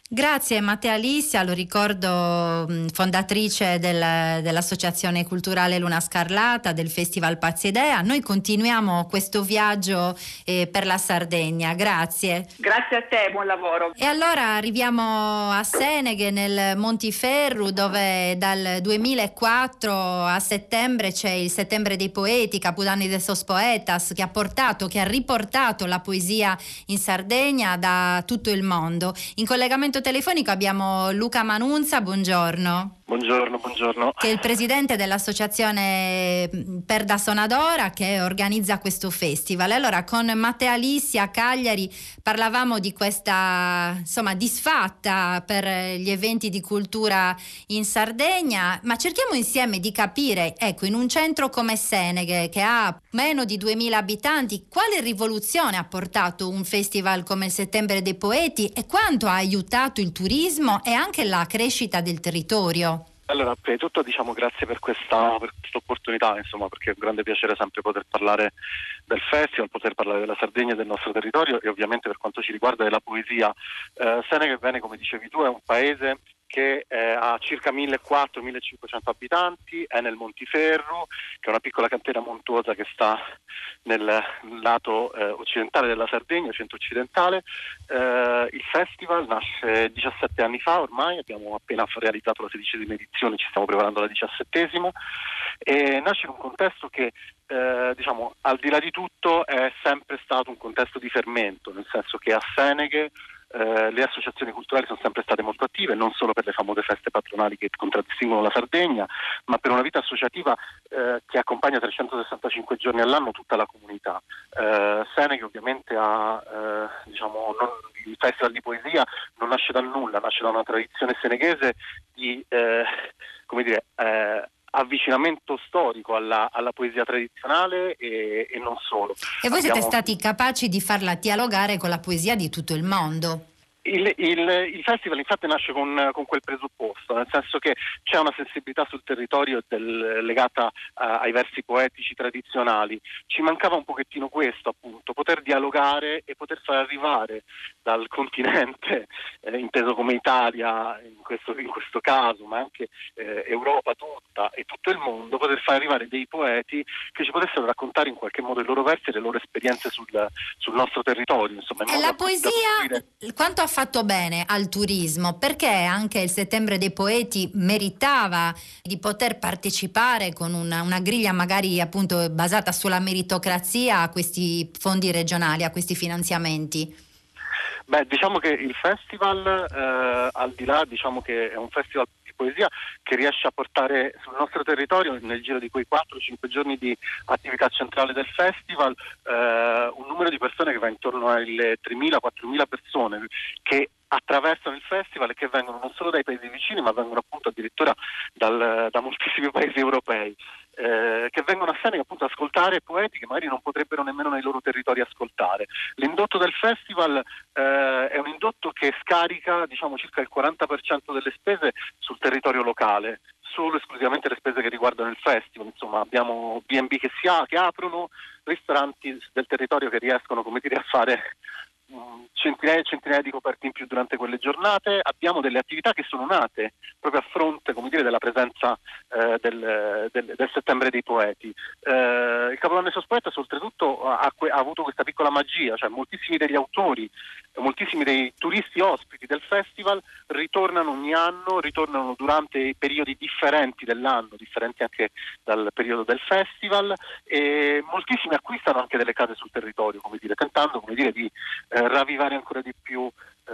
Grazie Mattea Lissia, lo ricordo fondatrice del, dell'Associazione Culturale Luna Scarlata, del Festival Pazzi Idea. Noi continuiamo questo viaggio eh, per la Sardegna, grazie. Grazie a te, buon lavoro. E allora arriviamo a Seneghe, nel Montiferru, dove dal 2004 a settembre c'è il Settembre dei Poeti, Capodanni de Sos Poetas, che ha portato, che ha riportato la poesia in Sardegna da tutto il mondo. In collegamento collegamento telefonico abbiamo Luca Manunza, buongiorno. Buongiorno, buongiorno. Che è il presidente dell'associazione Perda Sonadora che organizza questo festival. Allora, con Matteo Alissi a Cagliari parlavamo di questa insomma, disfatta per gli eventi di cultura in Sardegna, ma cerchiamo insieme di capire, ecco, in un centro come Seneghe, che ha meno di 2000 abitanti, quale rivoluzione ha portato un festival come il Settembre dei Poeti e quanto ha aiutato il turismo e anche la crescita del territorio? Allora, prima di tutto diciamo grazie per questa, per questa, opportunità, insomma, perché è un grande piacere sempre poter parlare del festival, poter parlare della Sardegna e del nostro territorio e ovviamente per quanto ci riguarda della poesia. Eh, Seneca, bene, come dicevi tu, è un paese che eh, ha circa 1400-1500 abitanti, è nel Montiferru, che è una piccola cantera montuosa che sta nel lato eh, occidentale della Sardegna, centro-occidentale. Eh, il festival nasce 17 anni fa ormai, abbiamo appena realizzato la sedicesima edizione, ci stiamo preparando la diciassettesima, e nasce in un contesto che eh, diciamo, al di là di tutto è sempre stato un contesto di fermento, nel senso che a Seneghe eh, le associazioni culturali sono sempre state molto attive, non solo per le famose feste patronali che contraddistinguono la Sardegna, ma per una vita associativa eh, che accompagna 365 giorni all'anno tutta la comunità. Eh, Seneghe ovviamente ha eh, diciamo, non, il festival di poesia non nasce dal nulla, nasce da una tradizione seneghese di eh, come dire, eh, avvicinamento storico alla, alla poesia tradizionale e, e, non solo. E voi Abbiamo... siete stati capaci di farla dialogare con la poesia di tutto il mondo? Il, il, il, festival infatti nasce con, con, quel presupposto, nel senso che c'è una sensibilità sul territorio del, legata uh, ai versi poetici tradizionali. Ci mancava un pochettino questo, appunto, poter dialogare e poter far arrivare dal continente, eh, inteso come Italia in questo, in questo caso, ma anche eh, Europa tutta e tutto il mondo, poter far arrivare dei poeti che ci potessero raccontare in qualche modo i loro versi e le loro esperienze sul, sul nostro territorio. Insomma, e la poesia, quanto ha fatto bene al turismo? Perché anche il settembre dei poeti meritava di poter partecipare con una, una griglia magari appunto basata sulla meritocrazia a questi fondi regionali, a questi finanziamenti? Beh, diciamo che il festival, eh, al di là, diciamo che è un festival poesia che riesce a portare sul nostro territorio, nel giro di quei 4-5 giorni di attività centrale del festival, eh, un numero di persone che va intorno alle 3.000-4.000 persone che attraversano il festival e che vengono non solo dai paesi vicini ma vengono appunto addirittura dal, da moltissimi paesi europei eh, che vengono a Seneca appunto ascoltare poeti che magari non potrebbero nemmeno nei loro territori ascoltare. L'indotto del festival eh, è un indotto che scarica diciamo, circa il 40% delle spese sul territorio locale, solo esclusivamente le spese che riguardano il festival, insomma abbiamo B&B che, si ha, che aprono, ristoranti del territorio che riescono dire, a fare centinaia e centinaia di coperti in più durante quelle giornate, abbiamo delle attività che sono nate proprio a fronte dire, della presenza eh, del, del, del, settembre dei poeti. Eh, il Capodanno Esos Poetas oltretutto ha, ha, avuto questa piccola magia, cioè moltissimi degli autori, moltissimi dei turisti ospiti del festival ritornano ogni anno, ritornano durante periodi differenti dell'anno, differenti anche dal periodo del festival e moltissimi acquistano anche delle case sul territorio, come dire, tentando come dire, di eh, ravvivare ancora di più eh,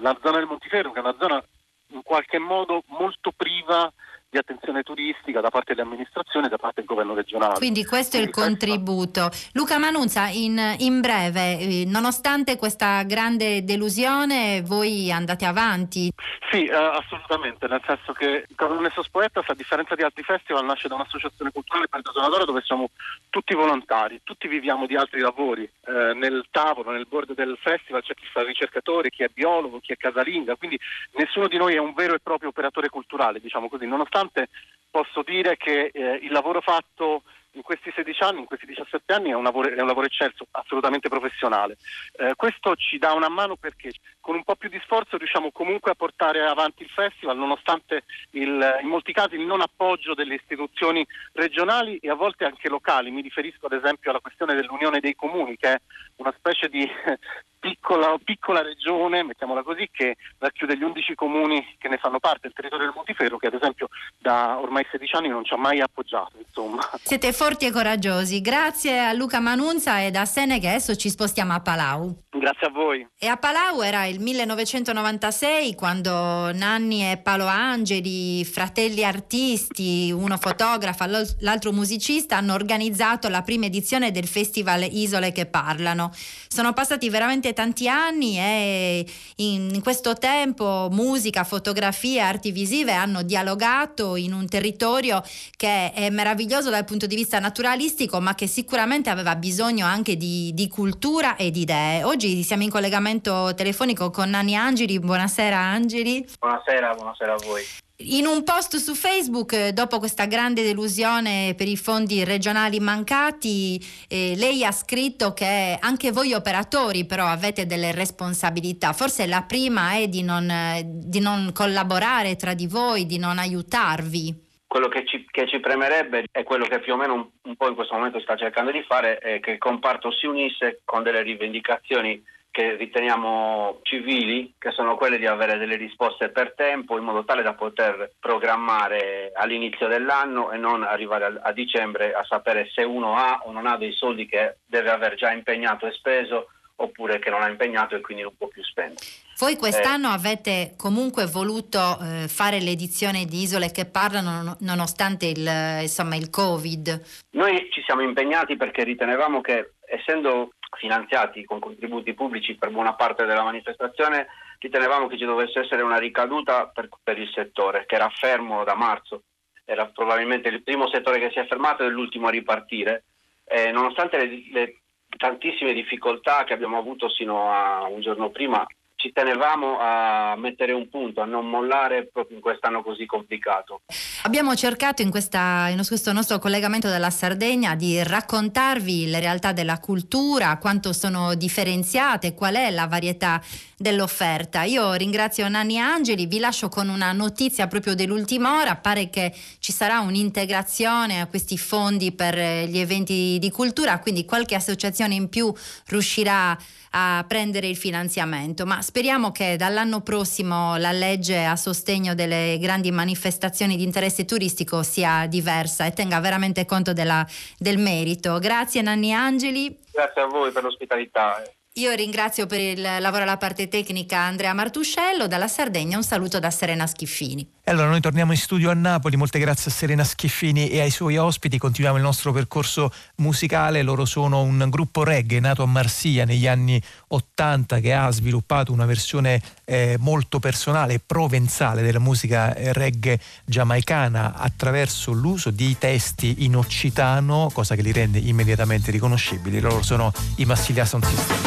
la zona del Montiferro, che è una zona in qualche modo molto priva di attenzione turistica da parte delle amministrazioni e da parte del governo regionale. Quindi questo Quindi è il contributo. Luca Manunza, in, in breve, eh, nonostante questa grande delusione, voi andate avanti? Sì, eh, assolutamente, nel senso che Coronesos Poetas, a differenza di altri festival, nasce da un'associazione culturale per Sonadora dove siamo tutti volontari, tutti viviamo di altri lavori. Eh, nel tavolo, nel board del festival c'è chi fa ricercatore, chi è biologo, chi è casalinga, quindi nessuno di noi è un vero e proprio operatore culturale, diciamo così, nonostante nonostante posso dire che eh, il lavoro fatto in questi 16 anni, in questi 17 anni è un lavoro, è un lavoro eccelso, assolutamente professionale. Eh, questo ci dà una mano perché con un po' più di sforzo riusciamo comunque a portare avanti il festival nonostante il, in molti casi il non appoggio delle istituzioni regionali e a volte anche locali. Mi riferisco ad esempio alla questione dell'Unione dei Comuni che è una specie di piccola, piccola regione, mettiamola così, che racchiude gli 11 comuni che ne fanno parte, il territorio del Montiferro, che ad esempio da ormai 16 anni non ci ha mai appoggiato. Insomma. Siete forti e coraggiosi. Grazie a Luca Manunza e da Seneca adesso ci spostiamo a Palau. Grazie a voi. E a Palau era il 1996 quando Nanni e Paolo Angeli, fratelli artisti, uno fotografa, l'altro musicista, hanno organizzato la prima edizione del festival Isole che parlano. Sono passati veramente tanti anni e in questo tempo musica, fotografie, arti visive hanno dialogato in un territorio che è meraviglioso dal punto di vista naturalistico ma che sicuramente aveva bisogno anche di, di cultura e di idee. Oggi siamo in collegamento telefonico con Nanni Angeli. Buonasera Angeli. Buonasera, buonasera a voi. In un post su Facebook, eh, dopo questa grande delusione per i fondi regionali mancati, eh, lei ha scritto che anche voi operatori però avete delle responsabilità. Forse la prima è di non, eh, di non collaborare tra di voi, di non aiutarvi. Quello che ci, che ci, premerebbe è quello che più o meno un, un po' in questo momento sta cercando di fare, è che il comparto si unisse con delle rivendicazioni che riteniamo civili, che sono quelle di avere delle risposte per tempo in modo tale da poter programmare all'inizio dell'anno e non arrivare a, dicembre a sapere se uno ha o non ha dei soldi che deve aver già impegnato e speso oppure che non ha impegnato e quindi non può più spendere. Voi quest'anno eh, avete comunque voluto eh, fare l'edizione di Isole che parlano nonostante il, insomma, il Covid? Noi ci siamo impegnati perché ritenevamo che essendo finanziati con contributi pubblici per buona parte della manifestazione, ritenevamo che ci dovesse essere una ricaduta per, per il settore, che era fermo da marzo, era probabilmente il primo settore che si è fermato e l'ultimo a ripartire. Eh, nonostante le, le, tantissime difficoltà che abbiamo avuto sino a un giorno prima ci tenevamo a mettere un punto, a non mollare proprio in quest'anno così complicato. Abbiamo cercato in, questa, in, questo nostro collegamento della Sardegna di raccontarvi le realtà della cultura, quanto sono differenziate, qual è la varietà dell'offerta. Io ringrazio Nanni Angeli, vi lascio con una notizia proprio dell'ultima ora, pare che ci sarà un'integrazione a questi fondi per gli eventi di cultura, quindi qualche associazione in più riuscirà a prendere il finanziamento, ma speriamo che dall'anno prossimo la legge a sostegno delle grandi manifestazioni di interesse turistico sia diversa e tenga veramente conto della, del merito. Grazie Nanni Angeli. Grazie a voi per l'ospitalità. Io ringrazio per il lavoro alla parte tecnica Andrea Martuscello, dalla Sardegna un saluto da Serena Schiffini. Allora noi torniamo in studio a Napoli, molte grazie a Serena Schiffini e ai suoi ospiti, continuiamo il nostro percorso musicale, loro sono un gruppo reggae nato a Marsiglia negli anni 80 che ha sviluppato una versione eh, molto personale e provenzale della musica reggae giamaicana attraverso l'uso di testi in occitano, cosa che li rende immediatamente riconoscibili, loro sono i Massilia Sound System.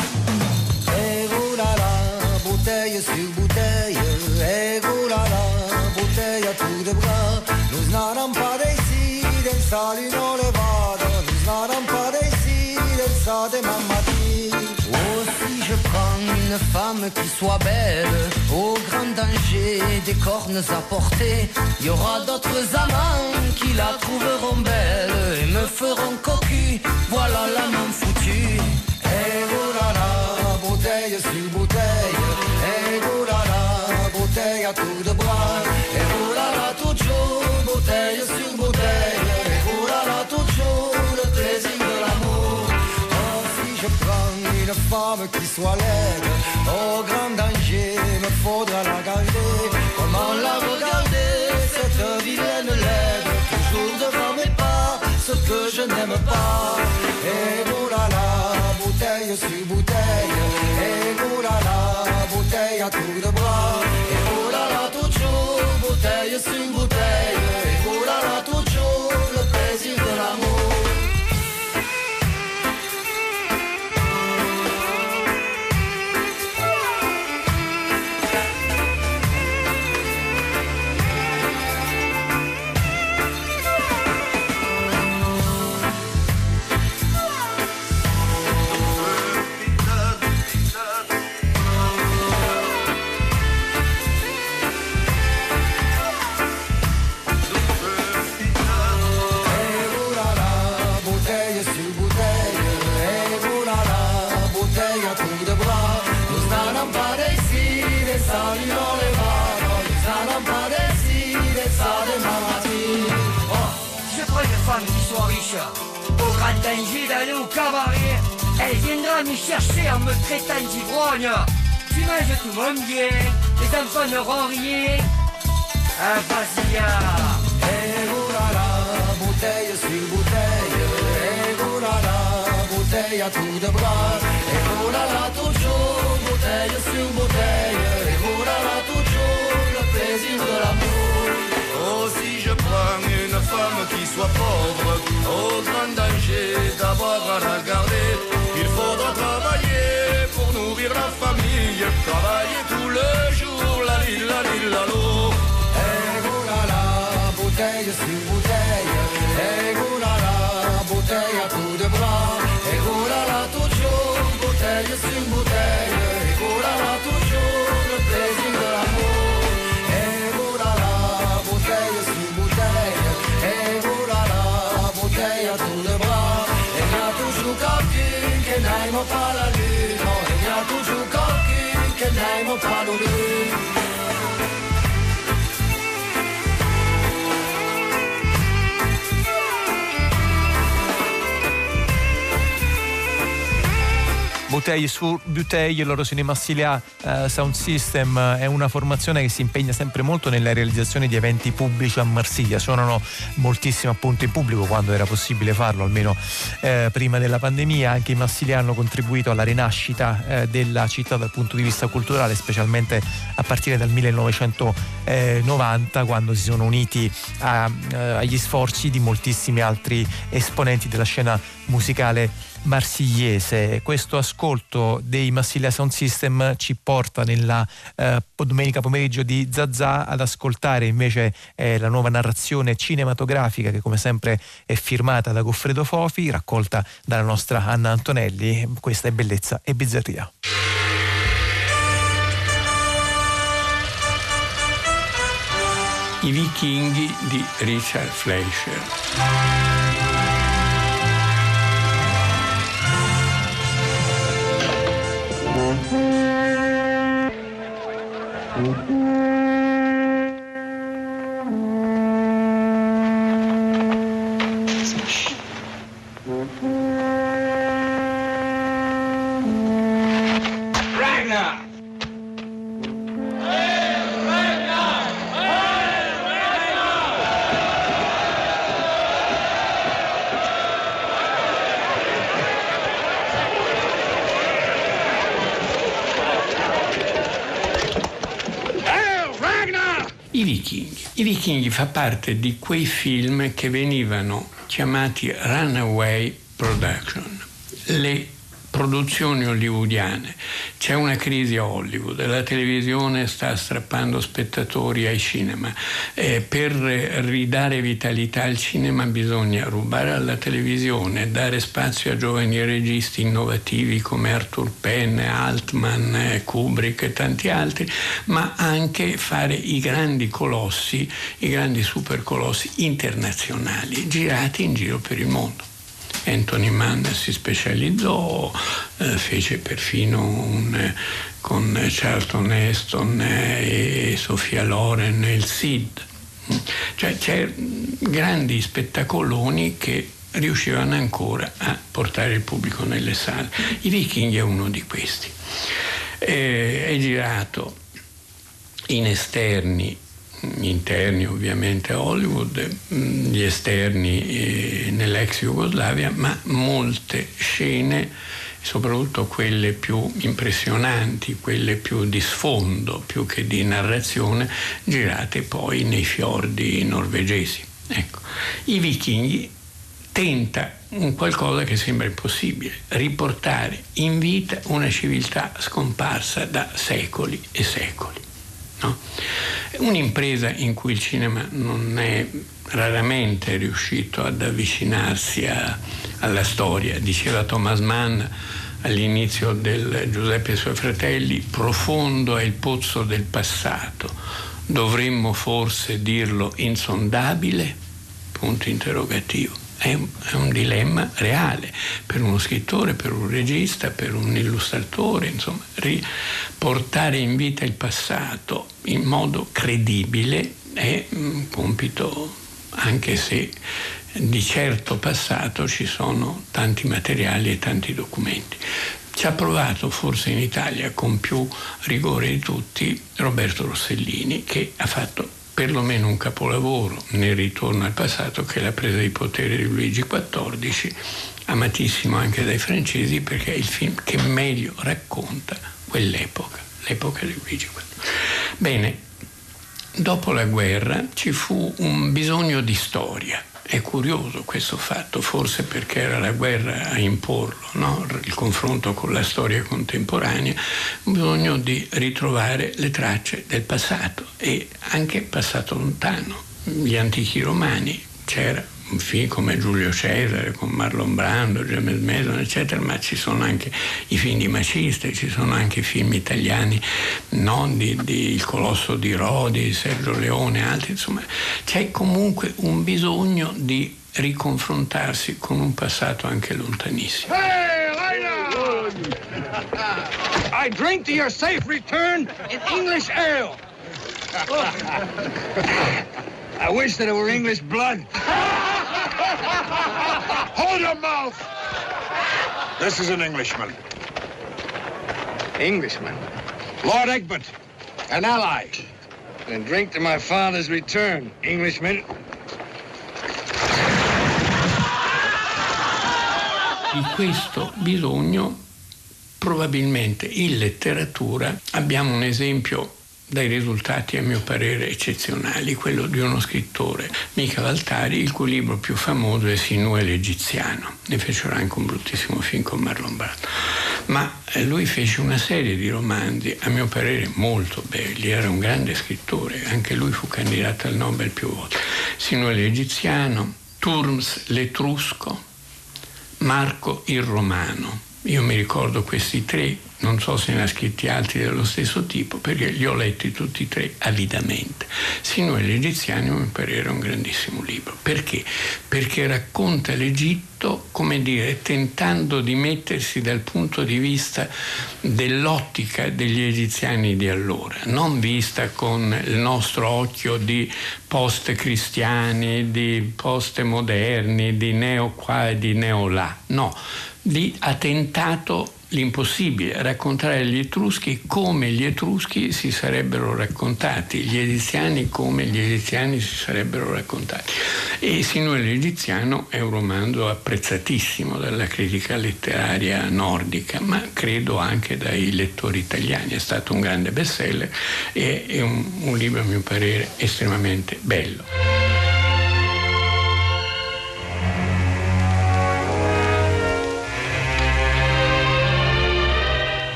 Une femme qui soit belle, au grand danger des cornes à porter, il y aura d'autres amants qui la trouveront belle. Et me feront cocu, voilà la main foutue. Et voilà bouteille sur bouteille, et voilà bouteille à tout de bras, et voilà toujours bouteille sur bouteille, et voilà toujours le plaisir de l'amour. Oh, si je prends une femme qui soit laide, Chercher en me traitant d'ivrogne. Tu manges tout mon bien Les enfants n'auront rien. Ah vas-y Et voilà bouteille sur bouteille. Et voilà bouteille à tout de bras. Et voilà toujours bouteille sur bouteille. Et voilà toujours le plaisir de l'amour. Oh si je prends une femme qui soit pauvre, au grand travailler tout le jour, la li la li la lo. Et voilà bouteille sur bouteille, et voilà bouteille à tout de bras, et voilà toujours bouteille sur bouteille, et voilà toujours le plaisir de l'amour. Et voilà bouteille sur bouteille, et voilà bouteille à tout de bras, et il y a toujours quelqu'un qui n'aime pas la qui n'aime Bouteille su Bouteille, loro sono i Massilia uh, Sound System, è una formazione che si impegna sempre molto nella realizzazione di eventi pubblici a Marsiglia, suonano moltissimo appunto in pubblico quando era possibile farlo, almeno eh, prima della pandemia, anche i Massilia hanno contribuito alla rinascita eh, della città dal punto di vista culturale, specialmente a partire dal 1990 quando si sono uniti a, eh, agli sforzi di moltissimi altri esponenti della scena musicale marsigliese. Questo ascolto dei Massilia Sound System ci porta nella eh, domenica pomeriggio di Zazà ad ascoltare invece eh, la nuova narrazione cinematografica che come sempre è firmata da Goffredo Fofi, raccolta dalla nostra Anna Antonelli. Questa è bellezza e bizzarria. I vichinghi di Richard Fleischer. I Vichinghi fa parte di quei film che venivano chiamati runaway production. Le produzioni hollywoodiane. C'è una crisi a Hollywood, la televisione sta strappando spettatori ai cinema. Eh, per ridare vitalità al cinema bisogna rubare alla televisione, dare spazio a giovani registi innovativi come Arthur Penn, Altman, Kubrick e tanti altri, ma anche fare i grandi colossi, i grandi supercolossi internazionali, girati in giro per il mondo. Anthony Mann si specializzò, eh, fece perfino un, con Charlton Heston e Sofia Loren il Sid. Cioè c'è grandi spettacoloni che riuscivano ancora a portare il pubblico nelle sale. I Viking è uno di questi. Eh, è girato in esterni interni ovviamente a Hollywood, gli esterni eh, nell'ex Jugoslavia, ma molte scene, soprattutto quelle più impressionanti, quelle più di sfondo, più che di narrazione, girate poi nei fiordi norvegesi. Ecco. I vichinghi tenta un qualcosa che sembra impossibile, riportare in vita una civiltà scomparsa da secoli e secoli. No? Un'impresa in cui il cinema non è raramente riuscito ad avvicinarsi a, alla storia. Diceva Thomas Mann all'inizio del Giuseppe e i suoi fratelli, profondo è il pozzo del passato, dovremmo forse dirlo insondabile? Punto interrogativo è un, è un, dilemma reale per uno scrittore, per un regista, per un illustratore, insomma, riportare in vita il passato in modo credibile è un compito, anche se di certo passato ci sono tanti materiali e tanti documenti. Ci ha provato forse in Italia con più rigore di tutti Roberto Rossellini che ha fatto perlomeno un capolavoro nel ritorno al passato che è la presa di potere di Luigi XIV, amatissimo anche dai francesi perché è il film che meglio racconta quell'epoca, l'epoca di Luigi XIV. Bene, dopo la guerra ci fu un bisogno di storia è curioso questo fatto, forse perché era la guerra a imporlo, no? il confronto con la storia contemporanea, bisogno di ritrovare le tracce del passato e anche passato lontano. Gli antichi romani c'era film come Giulio Cesare, con Marlon Brando, James Mason, eccetera, ma ci sono anche i film di Maciste, ci sono anche film italiani, no? di, di Il Colosso di Rodi, Sergio Leone, altri, insomma, c'è comunque un bisogno di riconfrontarsi con un passato anche lontanissimo. I drink to your safe return in English ale. I wish that it were English blood. Hold your mouth! This is an Englishman. Englishman? Lord Egbert, an ally. And drink to my father's return, Englishman. Di questo bisogno probabilmente in letteratura abbiamo un esempio dai risultati a mio parere eccezionali, quello di uno scrittore, Mica Valtari, il cui libro più famoso è Sinuele l'Egiziano. Ne fecero anche un bruttissimo film con Marlon Brando. ma eh, lui fece una serie di romanzi, a mio parere molto belli, era un grande scrittore, anche lui fu candidato al Nobel più volte. Sinuele l'Egiziano, Turms l'Etrusco, Marco il Romano. Io mi ricordo questi tre non so se ne ha scritti altri dello stesso tipo, perché li ho letti tutti e tre avidamente. Sinuele l'Egiziano mi pare era un grandissimo libro. Perché? Perché racconta l'Egitto, come dire, tentando di mettersi dal punto di vista dell'ottica degli egiziani di allora, non vista con il nostro occhio di post-cristiani, di post-moderni, di neo qua e di neo là. No, di, ha tentato l'impossibile, raccontare gli Etruschi come gli Etruschi si sarebbero raccontati, gli Egiziani come gli Egiziani si sarebbero raccontati. E Sinuele l'Egiziano è un romanzo apprezzatissimo dalla critica letteraria nordica, ma credo anche dai lettori italiani. È stato un grande bestseller e è un, un libro, a mio parere, estremamente bello.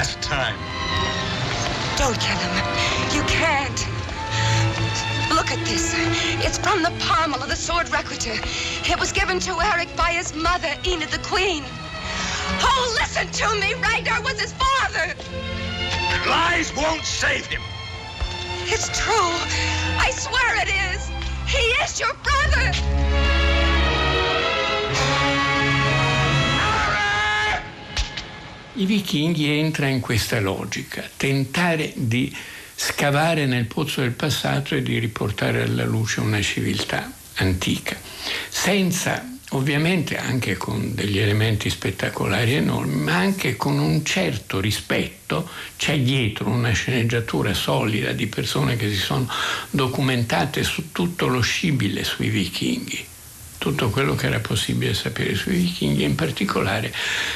Last time. Don't kill him. You can't. Look at this. It's from the pommel of the sword requitur. It was given to Eric by his mother, Enid the Queen. Oh, listen to me. Ragnar was his father. Lies won't save him. It's true. I swear it is. He is your brother. I vichinghi entra in questa logica, tentare di scavare nel pozzo del passato e di riportare alla luce una civiltà antica, senza ovviamente anche con degli elementi spettacolari enormi, ma anche con un certo rispetto, c'è dietro una sceneggiatura solida di persone che si sono documentate su tutto lo scibile sui vichinghi tutto quello che era possibile sapere sui vichinghi, in particolare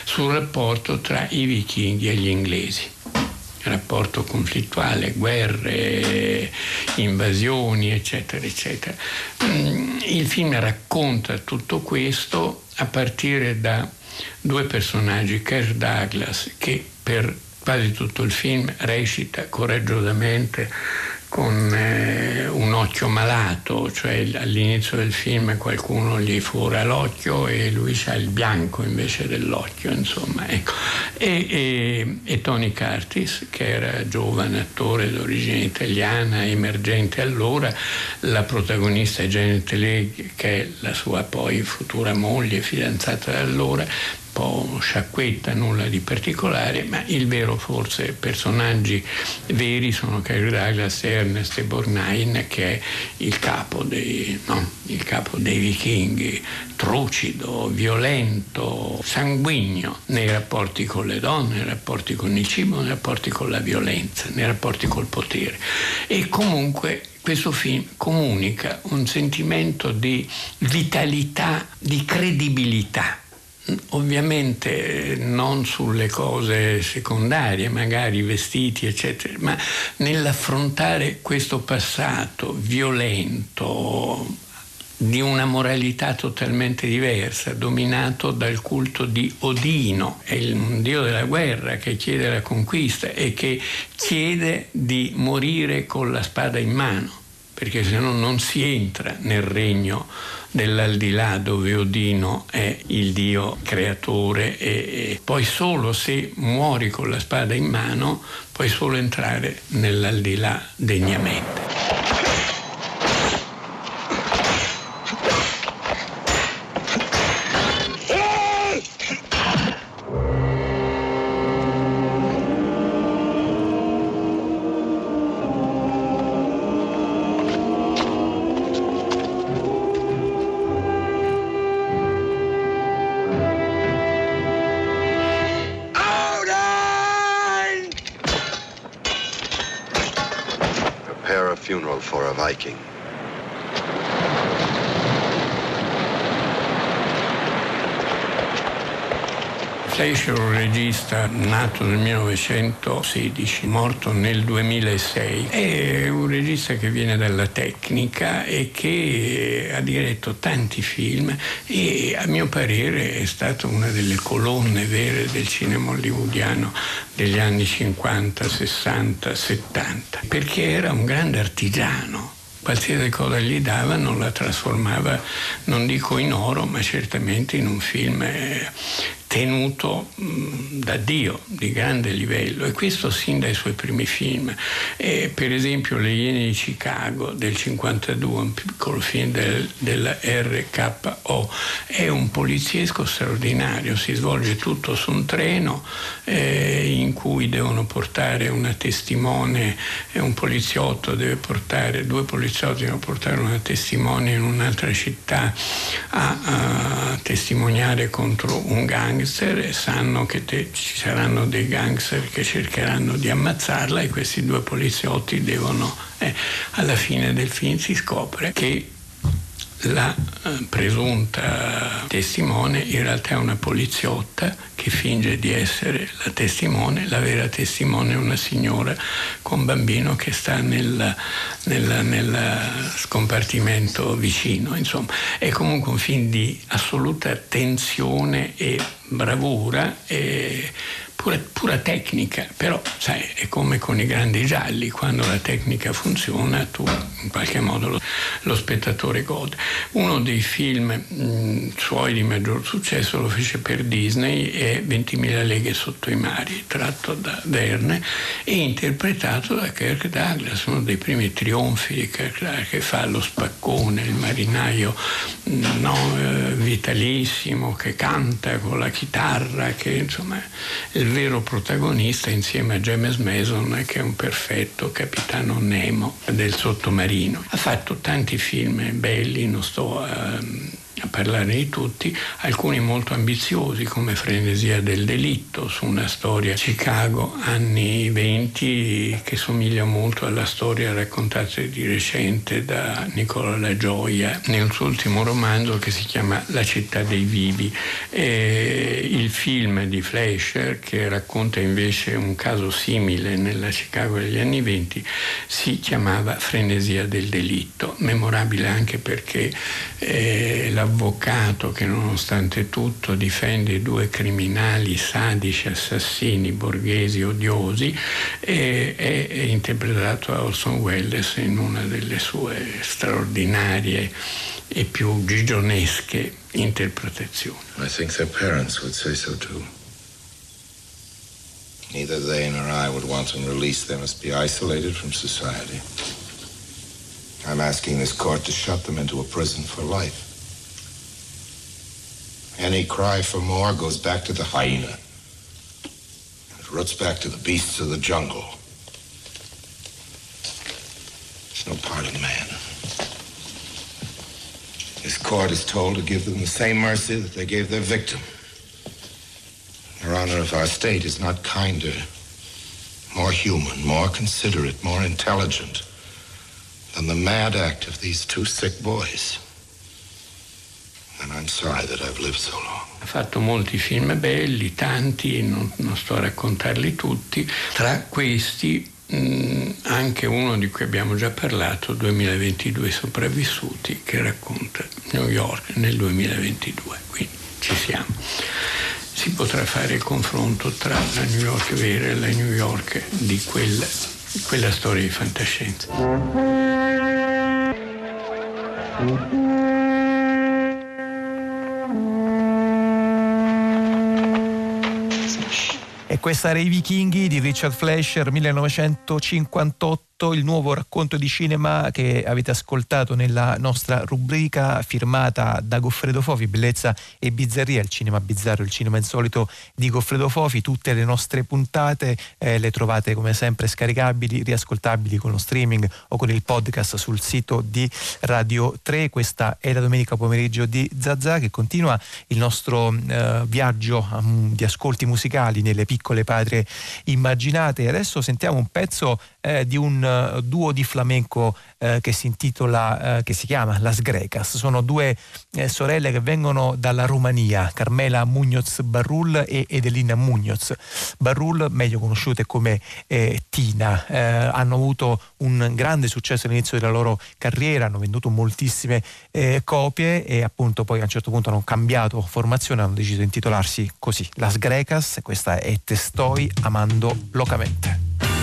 sul rapporto tra i vichinghi e gli inglesi rapporto conflittuale, guerre, invasioni, eccetera, eccetera. Mm, il film racconta tutto questo a partire da due personaggi, Kirk Douglas, che per quasi tutto il film recita coraggiosamente con eh, un occhio malato, cioè all'inizio del film qualcuno gli fora l'occhio e lui ha il bianco invece dell'occhio, insomma. Ecco. E, e, e, Tony Curtis, che era giovane attore d'origine italiana, emergente allora, la protagonista Janet Leigh, che è la sua poi futura moglie, fidanzata da allora, po' sciacquetta, nulla di particolare, ma il vero forse personaggi veri sono Cary Douglas, Ernest Borgnine, che è il capo dei, no, il capo dei vichinghi, trucido, violento, sanguigno nei rapporti con le donne, nei rapporti con il cibo, nei rapporti con la violenza, nei rapporti col potere. E comunque questo film comunica un sentimento di vitalità, di credibilità ovviamente non sulle cose secondarie, magari vestiti, eccetera, ma nell'affrontare questo passato violento, di una moralità totalmente diversa, dominato dal culto di Odino, è il dio della guerra che chiede la conquista e che chiede di morire con la spada in mano, perché se no non si entra nel regno dell'aldilà dove Odino è il dio creatore e, e poi solo se muori con la spada in mano puoi solo entrare nell'aldilà degnamente. Un regista nato nel 1916, morto nel 2006. È un regista che viene dalla tecnica e che ha diretto tanti film e a mio parere è stata una delle colonne vere del cinema hollywoodiano degli anni 50, 60, 70, perché era un grande artigiano qualsiasi cosa gli davano la trasformava, non dico in oro, ma certamente in un film eh, tenuto mh, da Dio di grande livello e questo sin dai suoi primi film. E, per esempio Le Iene di Chicago del 52, un piccolo film del, della RKO, è un poliziesco straordinario, si svolge tutto su un treno eh, in cui devono portare una testimone, un poliziotto deve portare, due poliziotti devono portare una testimone in un'altra città a, a testimoniare contro un gang gangster e sanno che te, ci saranno dei gangster che cercheranno di ammazzarla e questi due poliziotti devono... Eh, alla fine del film si scopre che la eh, presunta testimone in realtà è una poliziotta che finge di essere la testimone, la vera testimone è una signora con bambino che sta nel, nel, nel scompartimento vicino. Insomma, è comunque un film di assoluta tensione e bravura. E pura, pura, tecnica, però sai, è come con i grandi gialli, quando la tecnica funziona tu in qualche modo lo, lo spettatore gode. Uno dei film mh, suoi di maggior successo lo fece per Disney è 20.000 leghe sotto i mari, tratto da Verne e interpretato da Kirk Douglas, uno dei primi trionfi di Kirk Douglas che fa lo spaccone, il marinaio no, eh, vitalissimo che canta con la chitarra, che insomma il vero protagonista insieme a James Mason che è un perfetto capitano Nemo del sottomarino. Ha fatto tanti film belli, non sto a a parlare di tutti, alcuni molto ambiziosi come Frenesia del delitto su una storia Chicago anni 20 che somiglia molto alla storia raccontata di recente da Nicola La Gioia nel suo ultimo romanzo che si chiama La città dei vivi. E il film di Fleischer che racconta invece un caso simile nella Chicago degli anni 20 si chiamava Frenesia del delitto, memorabile anche perché eh, la avvocato che nonostante tutto difende due criminali sadici, assassini, borghesi, odiosi, è, è, è interpretato da Orson Welles in una delle sue straordinarie e più gigionesche interpretazioni. I think their parents would say so too. Neither they nor I would want them released. They must be isolated from society. I'm asking this court to shut them into a prison for life. Any cry for more goes back to the hyena. It roots back to the beasts of the jungle. It's no part of man. This court is told to give them the same mercy that they gave their victim. Your Honor, if our state is not kinder, more human, more considerate, more intelligent than the mad act of these two sick boys, So ha fatto molti film belli, tanti, non, non, sto a raccontarli tutti. Tra questi mh, anche uno di cui abbiamo già parlato, 2022 sopravvissuti, che racconta New York nel 2022. Quindi ci siamo. Si potrà fare il confronto tra la New York vera e la New York di quella, quella storia di fantascienza. E questa era I Vichinghi di Richard Fleischer 1958 il nuovo racconto di cinema che avete ascoltato nella nostra rubrica firmata da Goffredo Fofi, Bellezza e Bizzarria, il cinema bizzarro, il cinema insolito di Goffredo Fofi. Tutte le nostre puntate eh, le trovate come sempre scaricabili, riascoltabili con lo streaming o con il podcast sul sito di Radio 3. Questa è la domenica pomeriggio di Zazà che continua il nostro eh, viaggio um, di ascolti musicali nelle piccole patrie immaginate. Adesso sentiamo un pezzo eh, di un uh, duo di flamenco eh, che si intitola, eh, che si chiama Las Grecas. Sono due eh, sorelle che vengono dalla Romania, Carmela Muñoz Barrul e Edelina Muñoz. Barrul, meglio conosciute come eh, Tina, eh, hanno avuto un grande successo all'inizio della loro carriera, hanno venduto moltissime eh, copie e appunto poi a un certo punto hanno cambiato formazione, hanno deciso di intitolarsi così, Las Grecas, questa è Te Stoi Amando Locamente.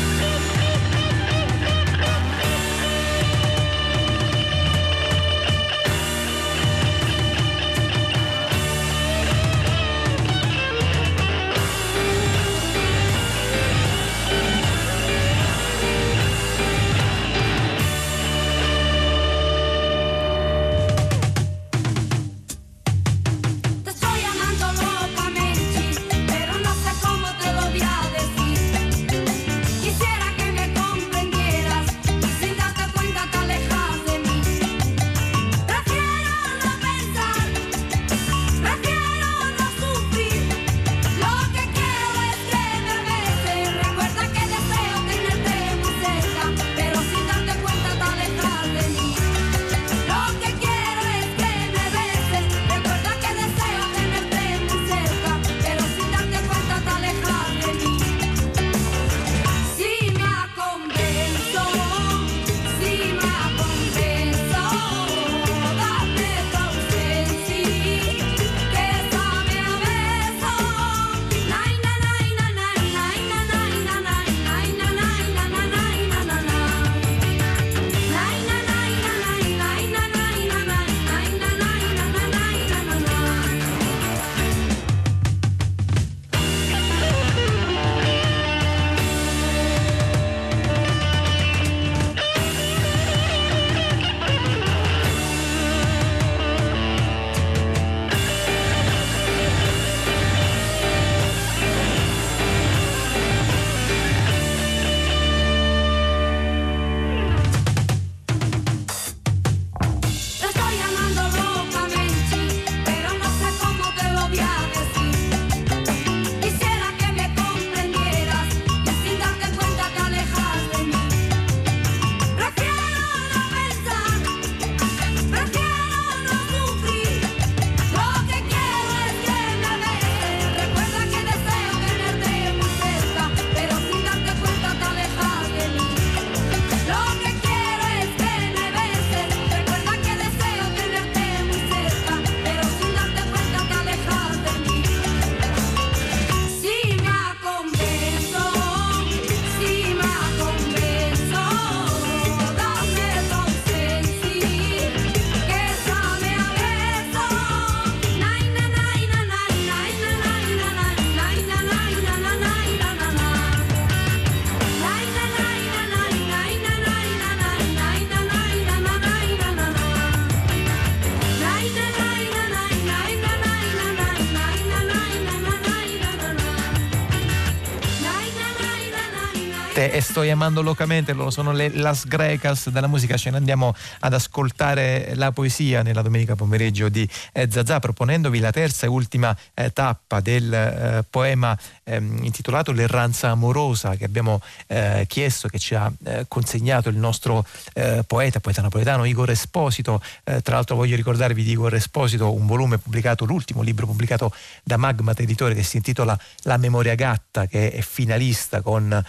E sto chiamando locamente, loro sono le Las Grecas della musica, ce ne andiamo ad ascoltare la poesia nella domenica pomeriggio di eh, Zazà, proponendovi la terza e ultima eh, tappa del eh, poema ehm, intitolato L'erranza amorosa che abbiamo eh, chiesto, che ci ha eh, consegnato il nostro eh, poeta, poeta napoletano Igor Esposito. tra l'altro voglio ricordarvi di Igor Esposito un volume pubblicato, l'ultimo libro pubblicato da Magmat Editore che si intitola La memoria gatta, che è finalista con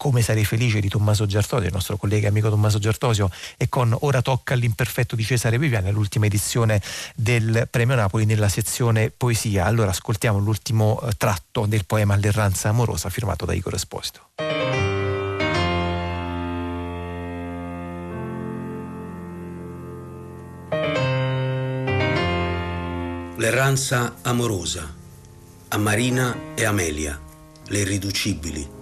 Come sarei felice di Tommaso Giartosio, il nostro collega amico Tommaso Giartosio, e con Ora tocca all'imperfetto di Cesare Viviani, l'ultima edizione del Premio Napoli nella sezione poesia. Allora ascoltiamo l'ultimo tratto del poema L'erranza amorosa firmato da Igor Esposito. L'erranza amorosa a Marina e Amelia, le irriducibili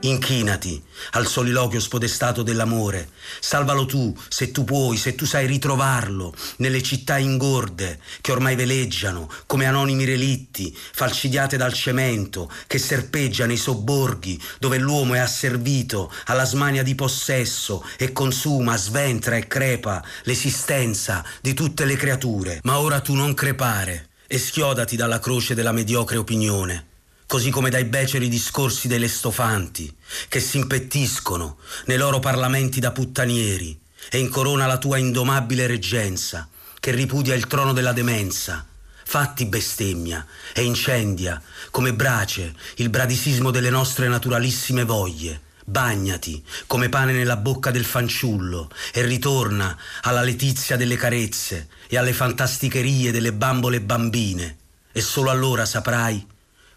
Inchinati al soliloquio spodestato dell'amore. Salvalo tu, se tu puoi, se tu sai ritrovarlo, nelle città ingorde che ormai veleggiano come anonimi relitti, falcidiate dal cemento, che serpeggia nei sobborghi dove l'uomo è asservito alla smania di possesso e consuma, sventra e crepa l'esistenza di tutte le creature. Ma ora tu non crepare e schiodati dalla croce della mediocre opinione così come dai beceri discorsi delle stofanti, che si impettiscono nei loro parlamenti da puttanieri, e incorona la tua indomabile reggenza, che ripudia il trono della demenza. Fatti bestemmia e incendia, come brace, il bradisismo delle nostre naturalissime voglie. Bagnati come pane nella bocca del fanciullo e ritorna alla letizia delle carezze e alle fantasticherie delle bambole bambine. E solo allora saprai,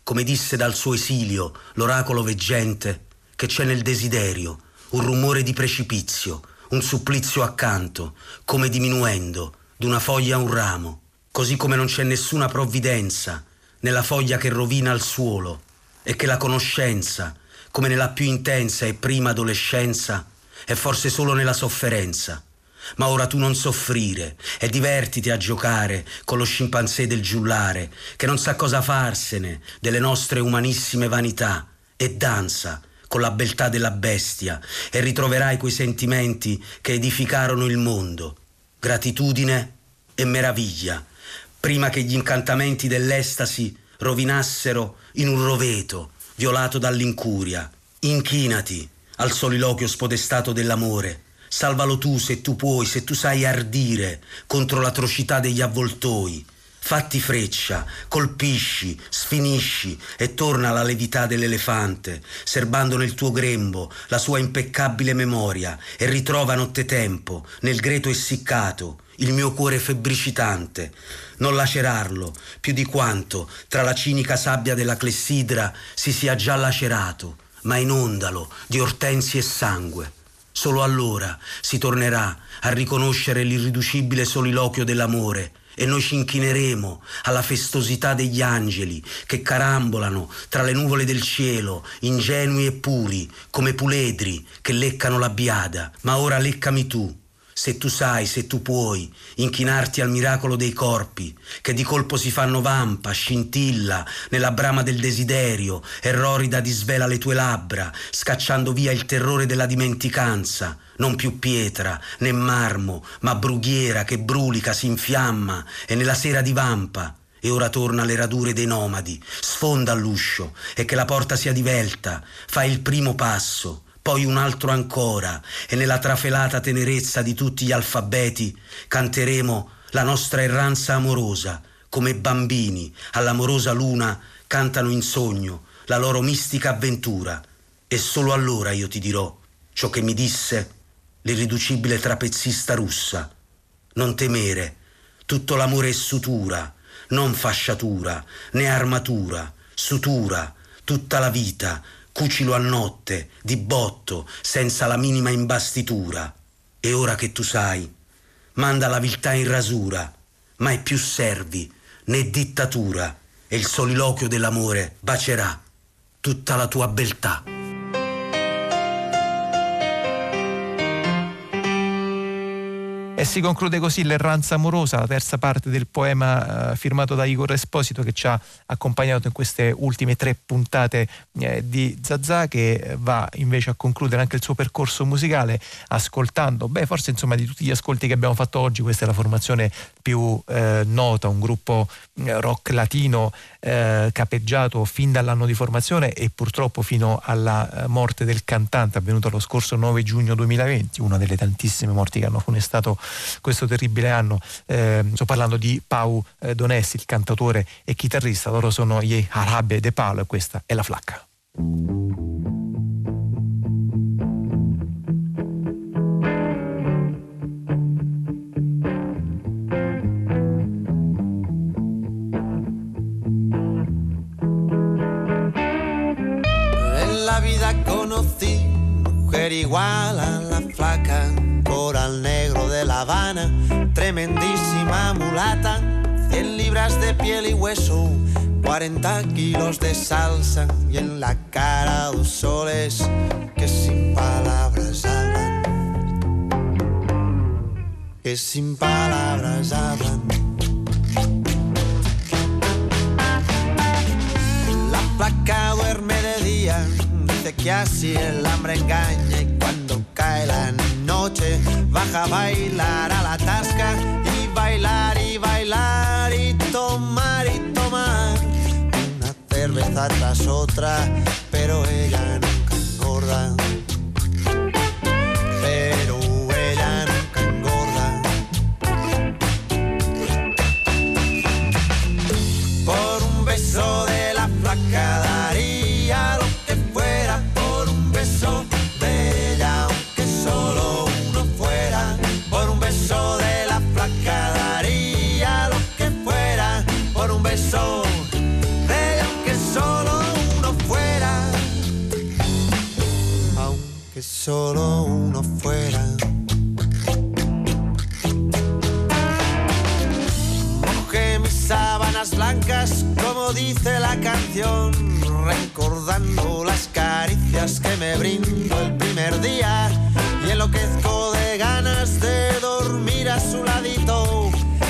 come disse dal suo esilio l'oracolo veggente, che c'è nel desiderio un rumore di precipizio, un supplizio accanto, come diminuendo d'una foglia un ramo, così come non c'è nessuna provvidenza nella foglia che rovina il suolo e che la conoscenza, come nella più intensa e prima adolescenza, è forse solo nella sofferenza. Ma ora tu non soffrire e divertiti a giocare con lo scimpanzé del giullare, che non sa cosa farsene delle nostre umanissime vanità, e danza con la beltà della bestia e ritroverai quei sentimenti che edificarono il mondo, gratitudine e meraviglia, prima che gli incantamenti dell'estasi rovinassero in un roveto violato dall'incuria. Inchinati al soliloquio spodestato dell'amore. Salvalo tu se tu puoi, se tu sai ardire contro l'atrocità degli avvoltoi. Fatti freccia, colpisci, sfinisci e torna alla levità dell'elefante, serbando nel tuo grembo la sua impeccabile memoria e ritrova nottetempo, nel greto essiccato, il mio cuore febbricitante. Non lacerarlo, più di quanto tra la cinica sabbia della clessidra si sia già lacerato, ma inondalo di ortensi e sangue. Solo allora si tornerà a riconoscere l'irriducibile soliloquio dell'amore e noi ci inchineremo alla festosità degli angeli che carambolano tra le nuvole del cielo, ingenui e puri, come puledri che leccano la biada. Ma ora leccami tu, se tu sai, se tu puoi, inchinarti al miracolo dei corpi, che di colpo si fanno vampa, scintilla, nella brama del desiderio, e rorida disvela le tue labbra, scacciando via il terrore della dimenticanza, non più pietra, né marmo, ma brughiera che brulica, si infiamma, e nella sera divampa, e ora torna alle radure dei nomadi, sfonda all'uscio, e che la porta sia divelta, fa il primo passo, poi un altro ancora, e nella trafelata tenerezza di tutti gli alfabeti canteremo la nostra erranza amorosa, come bambini all'amorosa luna cantano in sogno la loro mistica avventura. E solo allora io ti dirò ciò che mi disse l'irriducibile trapezzista russa. Non temere, tutto l'amore è sutura, non fasciatura, né armatura, sutura, tutta la vita, cucilo a notte, di botto, senza la minima imbastitura. E ora che tu sai, manda la viltà in rasura, mai più servi né dittatura, e il soliloquio dell'amore bacerà tutta la tua beltà. E si conclude così l'erranza amorosa, la terza parte del poema eh, firmato da Igor Esposito che ci ha accompagnato in queste ultime tre puntate eh, di Zazà che va invece a concludere anche il suo percorso musicale ascoltando, beh forse insomma di tutti gli ascolti che abbiamo fatto oggi questa è la formazione più eh, nota, un gruppo eh, rock latino eh, capeggiato fin dall'anno di formazione e purtroppo fino alla eh, morte del cantante avvenuta lo scorso 9 giugno 2020, una delle tantissime morti che hanno funestato questo terribile anno. Eh, sto parlando di Pau eh, Donesi, il cantatore e chitarrista, loro sono gli Arabe de Palo e questa è la flacca. Igual a la flaca, coral negro La Habana, tremendísima mulata, 100 libras de piel y hueso, 40 kilos de salsa y en la cara dos soles que sin palabras hablan, que sin palabras hablan. La placa duerme de día, dice que así el hambre engaña y cuando cae la noche baja a bailar a la tasca y bailar y bailar y tomar y tomar. Una cerveza tras otra, pero ella me brindó el primer día y enloquezco de ganas de dormir a su ladito,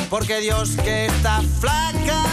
porque Dios que está flaca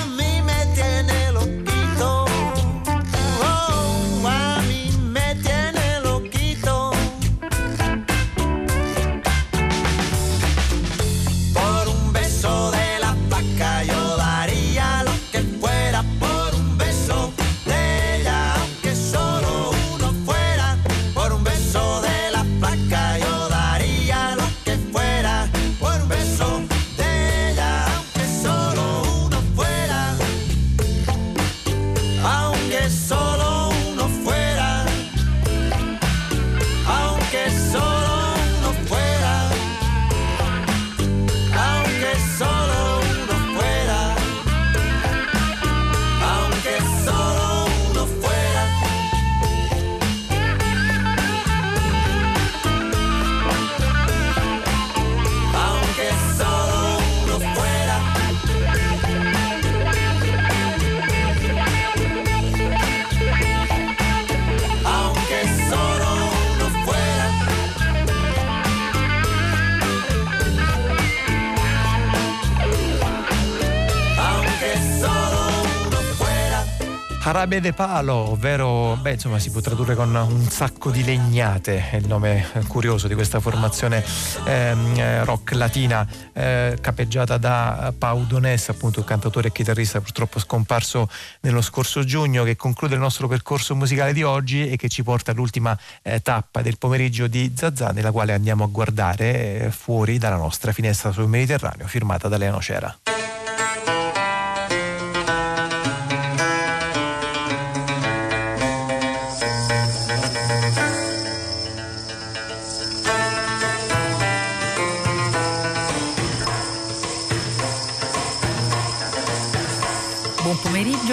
Arabe de Palo, ovvero, beh, insomma, si può tradurre con un sacco di legnate, è il nome curioso di questa formazione ehm, eh, rock latina eh, capeggiata da Pau Donés, appunto un cantatore e chitarrista purtroppo scomparso nello scorso giugno, che conclude il nostro percorso musicale di oggi e che ci porta all'ultima eh, tappa del pomeriggio di Zazà, nella quale andiamo a guardare eh, fuori dalla nostra finestra sul Mediterraneo, firmata da Lea Nocera.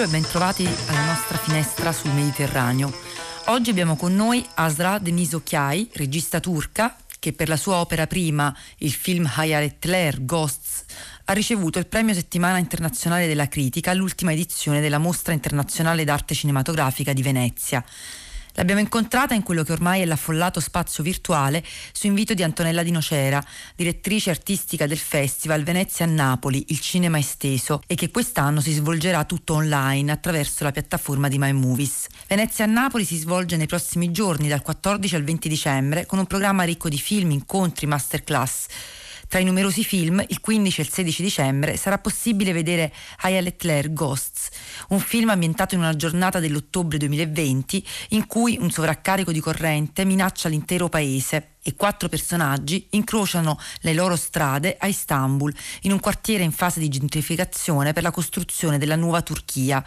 E bentrovati alla nostra finestra sul Mediterraneo. Oggi abbiamo con noi Asra Denisokiai, regista turca, che per la sua opera prima, il film Hayaletler Ghosts, ha ricevuto il premio Settimana Internazionale della Critica all'ultima edizione della Mostra Internazionale d'Arte Cinematografica di Venezia. L'abbiamo incontrata in quello che ormai è l'affollato spazio virtuale su invito di Antonella Di Nocera, direttrice artistica del festival Venezia a Napoli, il cinema esteso, e che quest'anno si svolgerà tutto online attraverso la piattaforma di My Movies. Venezia a Napoli si svolge nei prossimi giorni dal 14 al 20 dicembre con un programma ricco di film, incontri, masterclass. Tra i numerosi film, il 15 e il 16 dicembre sarà possibile vedere Hayaletler Ghosts, un film ambientato in una giornata dell'ottobre 2020 in cui un sovraccarico di corrente minaccia l'intero paese e quattro personaggi incrociano le loro strade a Istanbul, in un quartiere in fase di gentrificazione per la costruzione della nuova Turchia.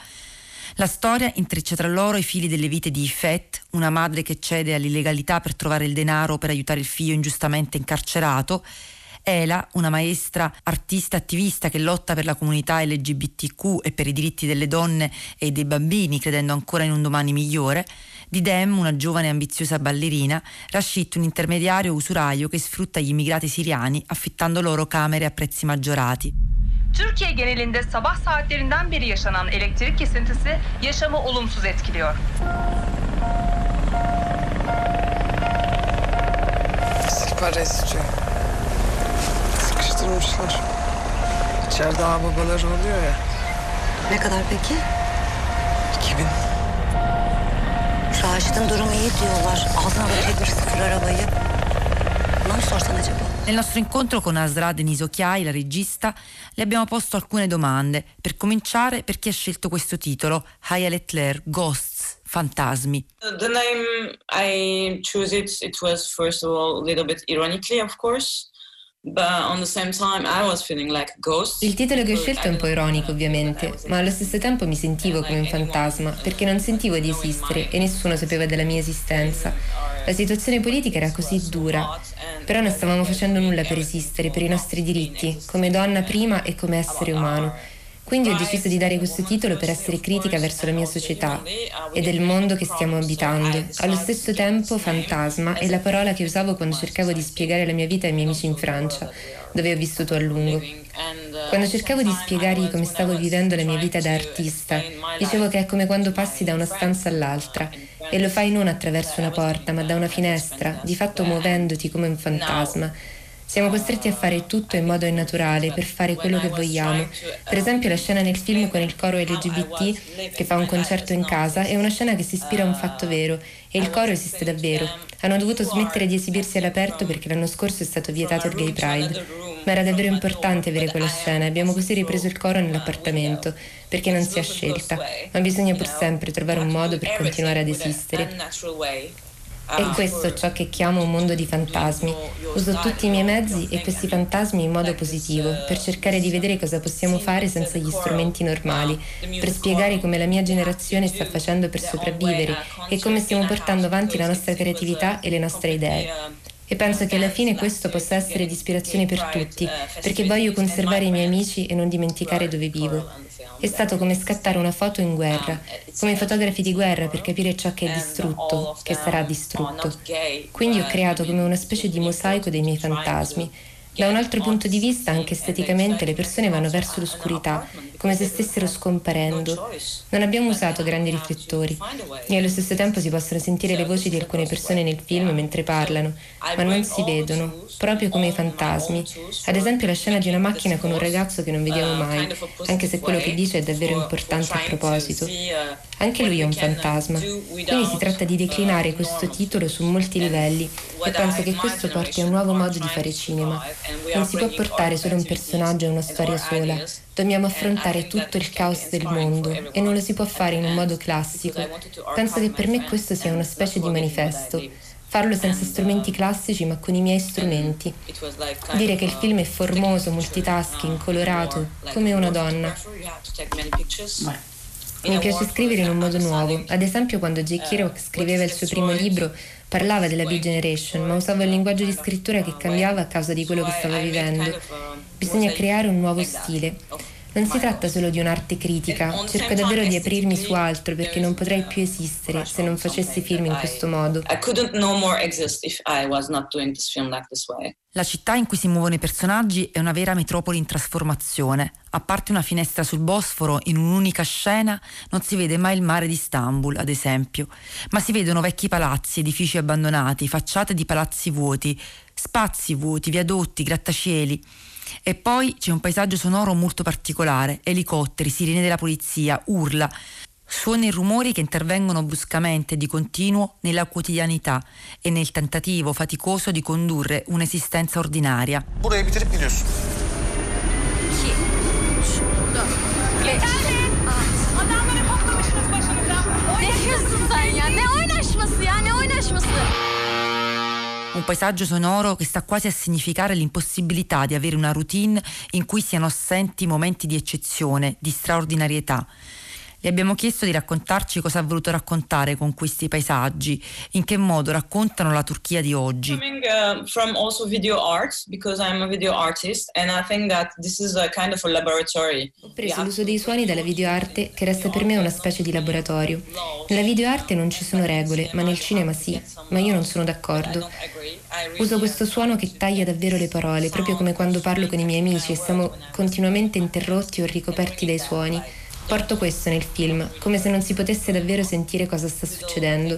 La storia intreccia tra loro i fili delle vite di Ifet, una madre che cede all'illegalità per trovare il denaro per aiutare il figlio ingiustamente incarcerato, Ela, una maestra artista attivista che lotta per la comunità LGBTQ e per i diritti delle donne e dei bambini, credendo ancora in un domani migliore, Didem, una giovane e ambiziosa ballerina, Rashid, un intermediario usuraio che sfrutta gli immigrati siriani affittando loro camere a prezzi maggiorati. Türkiye genelinde sabah saatlerinden beri yaşanan elektrik kesintisi yaşamı olumsuz etkiliyor. para istiyor. Sıkıştırmışlar. İçeride ağababalar oluyor ya. Ne kadar peki? 2000. Raşit'in durumu iyi diyorlar. Altına da bir sıfır arabayı. Bana mı sorsan acaba? Nel nostro incontro con Asra Denisochiai, la regista, le abbiamo posto alcune domande. Per cominciare, perché ha scelto questo titolo, Haya Leclerc, Ghosts, Fantasmi. The name I chose it, it was first of all a little bit ironically, of course. Il titolo che ho scelto è un po' ironico ovviamente, ma allo stesso tempo mi sentivo come un fantasma perché non sentivo di esistere e nessuno sapeva della mia esistenza. La situazione politica era così dura, però non stavamo facendo nulla per esistere, per i nostri diritti, come donna prima e come essere umano. Quindi ho deciso di dare questo titolo per essere critica verso la mia società e del mondo che stiamo abitando. Allo stesso tempo, fantasma è la parola che usavo quando cercavo di spiegare la mia vita ai miei amici in Francia, dove ho vissuto a lungo. Quando cercavo di spiegargli come stavo vivendo la mia vita da artista, dicevo che è come quando passi da una stanza all'altra e lo fai non attraverso una porta, ma da una finestra, di fatto muovendoti come un fantasma. Siamo costretti a fare tutto in modo innaturale per fare quello che vogliamo. Per esempio la scena nel film con il coro LGBT che fa un concerto in casa è una scena che si ispira a un fatto vero e il coro esiste davvero. Hanno dovuto smettere di esibirsi all'aperto perché l'anno scorso è stato vietato il Gay Pride. Ma era davvero importante avere quella scena e abbiamo così ripreso il coro nell'appartamento perché non si ha scelta, ma bisogna pur sempre trovare un modo per continuare ad esistere. È questo ciò che chiamo un mondo di fantasmi. Uso tutti i miei mezzi e questi fantasmi in modo positivo, per cercare di vedere cosa possiamo fare senza gli strumenti normali, per spiegare come la mia generazione sta facendo per sopravvivere e come stiamo portando avanti la nostra creatività e le nostre idee. E penso che alla fine questo possa essere di ispirazione per tutti, perché voglio conservare i miei amici e non dimenticare dove vivo. È stato come scattare una foto in guerra, come i fotografi di guerra per capire ciò che è distrutto, che sarà distrutto. Quindi ho creato come una specie di mosaico dei miei fantasmi. Da un altro punto di vista, anche esteticamente, le persone vanno verso l'oscurità, come se stessero scomparendo. Non abbiamo usato grandi riflettori e allo stesso tempo si possono sentire le voci di alcune persone nel film mentre parlano, ma non si vedono, proprio come i fantasmi. Ad esempio la scena di una macchina con un ragazzo che non vediamo mai, anche se quello che dice è davvero importante a proposito. Anche lui è un fantasma, quindi si tratta di declinare questo titolo su molti livelli e penso che questo porti a un nuovo modo di fare cinema. Non si può portare solo un personaggio e una storia sola, dobbiamo affrontare tutto il caos del mondo e non lo si può fare in un modo classico. Penso che per me questo sia una specie di manifesto. Farlo senza strumenti classici ma con i miei strumenti. Dire che il film è formoso, multitasking, colorato, come una donna. Mi piace scrivere in un modo nuovo. Ad esempio, quando J. Kerouac scriveva il suo primo libro, parlava della B-Generation, ma usava un linguaggio di scrittura che cambiava a causa di quello che stava vivendo. Bisogna creare un nuovo stile. Non si tratta solo di un'arte critica, cerco davvero di aprirmi su altro perché non potrei più esistere se non facessi film in questo modo. La città in cui si muovono i personaggi è una vera metropoli in trasformazione. A parte una finestra sul Bosforo, in un'unica scena non si vede mai il mare di Istanbul, ad esempio, ma si vedono vecchi palazzi, edifici abbandonati, facciate di palazzi vuoti, spazi vuoti, viadotti, grattacieli. E poi c'è un paesaggio sonoro molto particolare, elicotteri, sirene della polizia, urla, suoni e rumori che intervengono bruscamente e di continuo nella quotidianità e nel tentativo faticoso di condurre un'esistenza ordinaria. Burayı bitirip gidiyorsun. Adamları toplamışsınız başınıza. Ne diyorsun sen ya? Ne oynaşması ya? Ne oynaşması? Un paesaggio sonoro che sta quasi a significare l'impossibilità di avere una routine in cui siano assenti momenti di eccezione, di straordinarietà. Le abbiamo chiesto di raccontarci cosa ha voluto raccontare con questi paesaggi, in che modo raccontano la Turchia di oggi. Coming uh, from also video art because I'm a video artist and I think that this is a kind of a laboratory. Ho preso l'uso dei suoni dalla videoarte che resta per me una specie di laboratorio. Nella videoarte non ci sono regole, ma nel cinema sì, ma io non sono d'accordo. Uso questo suono che taglia davvero le parole, proprio come quando parlo con i miei amici e siamo continuamente interrotti o ricoperti dai suoni. Porto questo nel film, come se non si potesse davvero sentire cosa sta succedendo.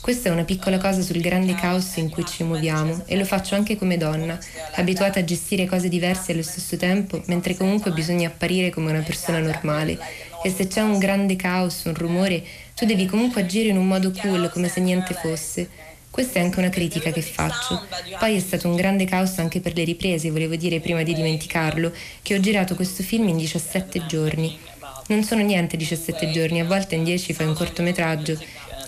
Questa è una piccola cosa sul grande caos in cui ci muoviamo e lo faccio anche come donna, abituata a gestire cose diverse allo stesso tempo, mentre comunque bisogna apparire come una persona normale. E se c'è un grande caos, un rumore, tu devi comunque agire in un modo cool, come se niente fosse. Questa è anche una critica che faccio. Poi è stato un grande caos anche per le riprese, volevo dire prima di dimenticarlo, che ho girato questo film in 17 giorni. Non sono niente 17 giorni, a volte in 10 fai un cortometraggio.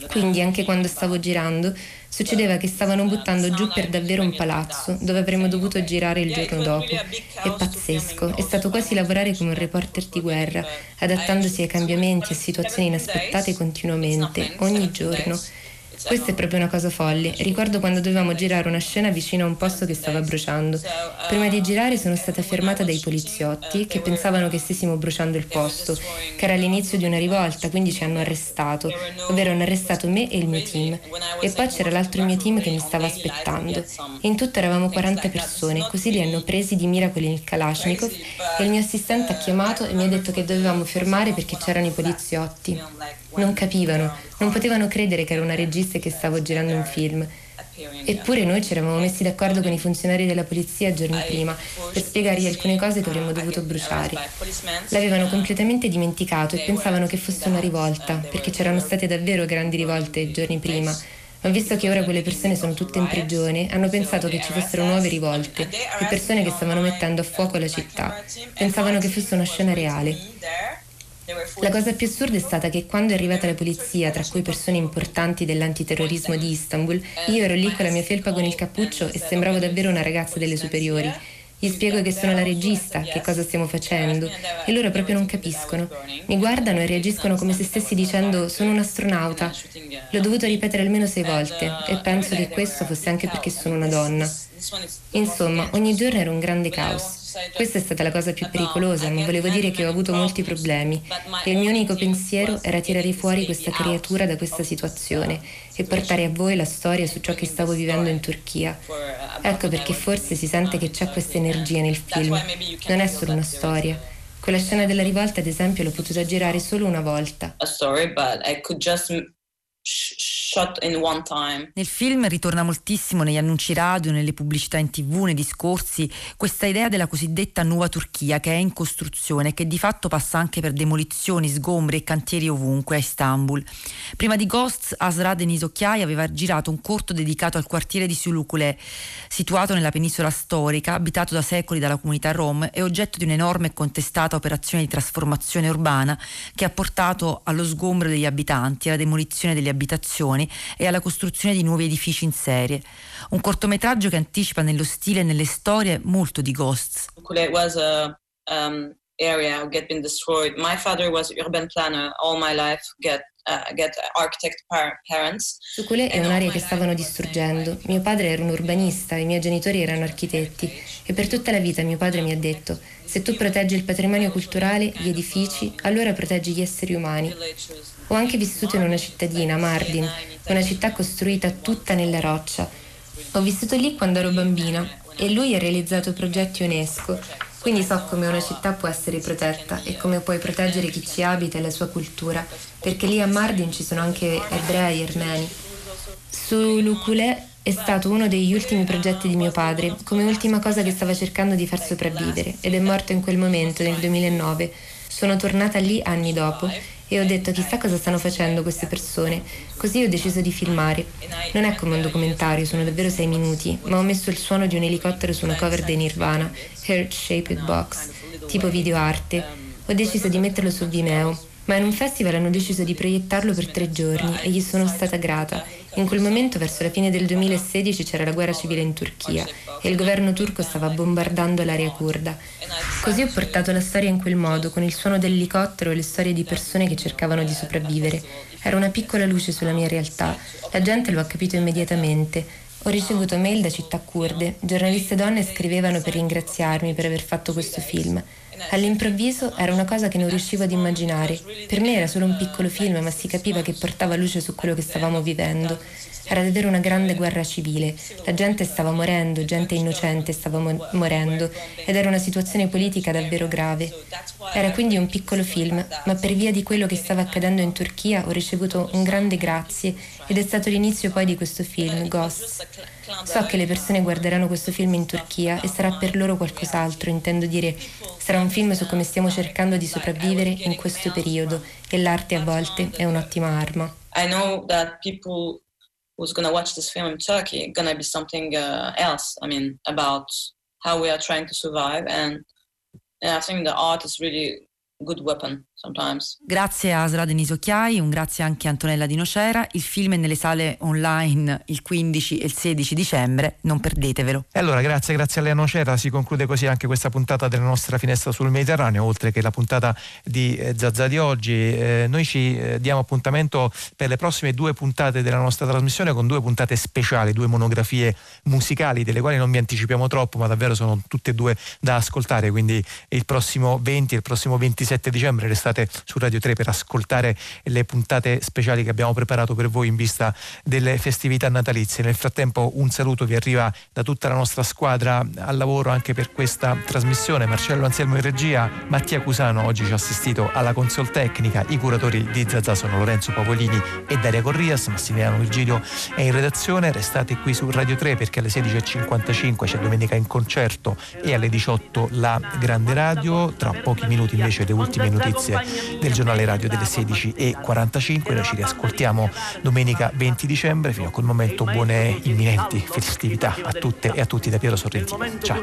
Quindi anche quando stavo girando succedeva che stavano buttando giù per davvero un palazzo dove avremmo dovuto girare il giorno dopo. È pazzesco, è stato quasi lavorare come un reporter di guerra, adattandosi ai cambiamenti e situazioni inaspettate continuamente, ogni giorno. Questa è proprio una cosa folle. Ricordo quando dovevamo girare una scena vicino a un posto che stava bruciando. Prima di girare sono stata fermata dai poliziotti che pensavano che stessimo bruciando il posto, che era l'inizio di una rivolta, quindi ci hanno arrestato, ovvero hanno arrestato me e il mio team. E poi c'era l'altro mio team che mi stava aspettando. In tutto eravamo 40 persone, così li hanno presi di mira con il Kalashnikov e il mio assistente ha chiamato e mi ha detto che dovevamo fermare perché c'erano i poliziotti. Non capivano, non potevano credere che ero una regista e che stavo girando un film. Eppure noi ci eravamo messi d'accordo con i funzionari della polizia giorni prima per spiegargli alcune cose che avremmo dovuto bruciare. L'avevano completamente dimenticato e pensavano che fosse una rivolta, perché c'erano state davvero grandi rivolte giorni prima. Ma visto che ora quelle persone sono tutte in prigione, hanno pensato che ci fossero nuove rivolte e persone che stavano mettendo a fuoco la città. Pensavano che fosse una scena reale. La cosa più assurda è stata che quando è arrivata la polizia, tra cui persone importanti dell'antiterrorismo di Istanbul, io ero lì con la mia felpa con il cappuccio e sembravo davvero una ragazza delle superiori. Gli spiego che sono la regista, che cosa stiamo facendo, e loro proprio non capiscono. Mi guardano e reagiscono come se stessi dicendo sono un astronauta. L'ho dovuto ripetere almeno sei volte e penso che questo fosse anche perché sono una donna. Insomma, ogni giorno era un grande caos. Questa è stata la cosa più pericolosa, ma volevo dire che ho avuto molti problemi e il mio unico pensiero era tirare fuori questa creatura da questa situazione e portare a voi la storia su ciò che stavo vivendo in Turchia. Ecco perché forse si sente che c'è questa energia nel film. Non è solo una storia. Quella scena della rivolta, ad esempio, l'ho potuta girare solo una volta. a story, but I could just Nel film ritorna moltissimo negli annunci radio, nelle pubblicità in tv, nei discorsi, questa idea della cosiddetta nuova Turchia che è in costruzione e che di fatto passa anche per demolizioni, sgombri e cantieri ovunque a Istanbul. Prima di Ghosts, Asra Deniz Occhiai aveva girato un corto dedicato al quartiere di Sulukule, situato nella penisola storica, abitato da secoli dalla comunità rom e oggetto di un'enorme e contestata operazione di trasformazione urbana che ha portato allo sgombro degli abitanti, alla demolizione delle abitazioni e alla costruzione di nuovi edifici in serie. Un cortometraggio che anticipa nello stile e nelle storie molto di Ghosts. Kule was a um, area get been destroyed. My father was urban planner all my life. Get uh, get architect par- parents. Sucule è un'area che stavano distruggendo. Mio padre era un urbanista, i miei genitori erano architetti e per tutta la vita mio padre mi ha detto se tu proteggi il patrimonio culturale, gli edifici, allora proteggi gli esseri umani. Ho anche vissuto in una cittadina, Mardin, una città costruita tutta nella roccia. Ho vissuto lì quando ero bambina e lui ha realizzato progetti UNESCO, quindi so come una città può essere protetta e come puoi proteggere chi ci abita e la sua cultura, perché lì a Mardin ci sono anche ebrei e armeni. Su Lukule è stato uno degli ultimi progetti di mio padre, come ultima cosa che stava cercando di far sopravvivere, ed è morto in quel momento, nel 2009. Sono tornata lì anni dopo e ho detto chissà cosa stanno facendo queste persone. Così ho deciso di filmare. Non è come un documentario, sono davvero sei minuti, ma ho messo il suono di un elicottero su una cover dei Nirvana, Heart Shaped Box, tipo videoarte. Ho deciso di metterlo su Vimeo, ma in un festival hanno deciso di proiettarlo per tre giorni e gli sono stata grata. In quel momento, verso la fine del 2016, c'era la guerra civile in Turchia e il governo turco stava bombardando l'area kurda. Così ho portato la storia in quel modo, con il suono dell'elicottero e le storie di persone che cercavano di sopravvivere. Era una piccola luce sulla mia realtà. La gente lo ha capito immediatamente. Ho ricevuto mail da città kurde. Giornaliste donne scrivevano per ringraziarmi per aver fatto questo film. All'improvviso era una cosa che non riuscivo ad immaginare. Per me era solo un piccolo film, ma si capiva che portava luce su quello che stavamo vivendo. Era davvero una grande guerra civile. La gente stava morendo, gente innocente stava mo- morendo ed era una situazione politica davvero grave. Era quindi un piccolo film, ma per via di quello che stava accadendo in Turchia ho ricevuto un grande grazie ed è stato l'inizio poi di questo film, Ghosts. So che le persone guarderanno questo film in Turchia e sarà per loro qualcos'altro, intendo dire, sarà un film su come stiamo cercando di sopravvivere in questo periodo e l'arte a volte è un'ottima arma. I know that people who's gonna watch this film in Turkey gonna be something uh, else. I mean, about how we are trying to survive, and, and I think the art is really good weapon sometimes. Grazie a Asra Deniso Chiai, un grazie anche a Antonella Di Nocera. Il film è nelle sale online il 15 e il 16 dicembre, non perdetevelo. E allora grazie, grazie a Lea Nocera, si conclude così anche questa puntata della nostra finestra sul Mediterraneo, oltre che la puntata di eh, Zazza di oggi. Eh, noi ci eh, diamo appuntamento per le prossime due puntate della nostra trasmissione con due puntate speciali, due monografie musicali delle quali non vi anticipiamo troppo, ma davvero sono tutte e due da ascoltare, quindi il prossimo 20 e il prossimo 27 dicembre restate su Radio 3 per ascoltare le puntate speciali che abbiamo preparato per voi in vista delle festività natalizie. Nel frattempo un saluto vi arriva da tutta la nostra squadra al lavoro anche per questa trasmissione. Marcello Anselmo in regia, Mattia Cusano oggi ci ha assistito alla console tecnica, i curatori di Zazà sono Lorenzo Pavolini e Daria Corrias, Massimiliano Virgilio è in redazione, restate qui su Radio 3 perché alle 16.55 c'è domenica in concerto e alle 18 la grande radio, tra pochi minuti invece le ultime notizie del giornale radio delle 16.45. Noi ci riascoltiamo domenica 20 dicembre. Fino a quel momento buone imminenti festività a tutte e a tutti da Piero Sorrentino. Ciao.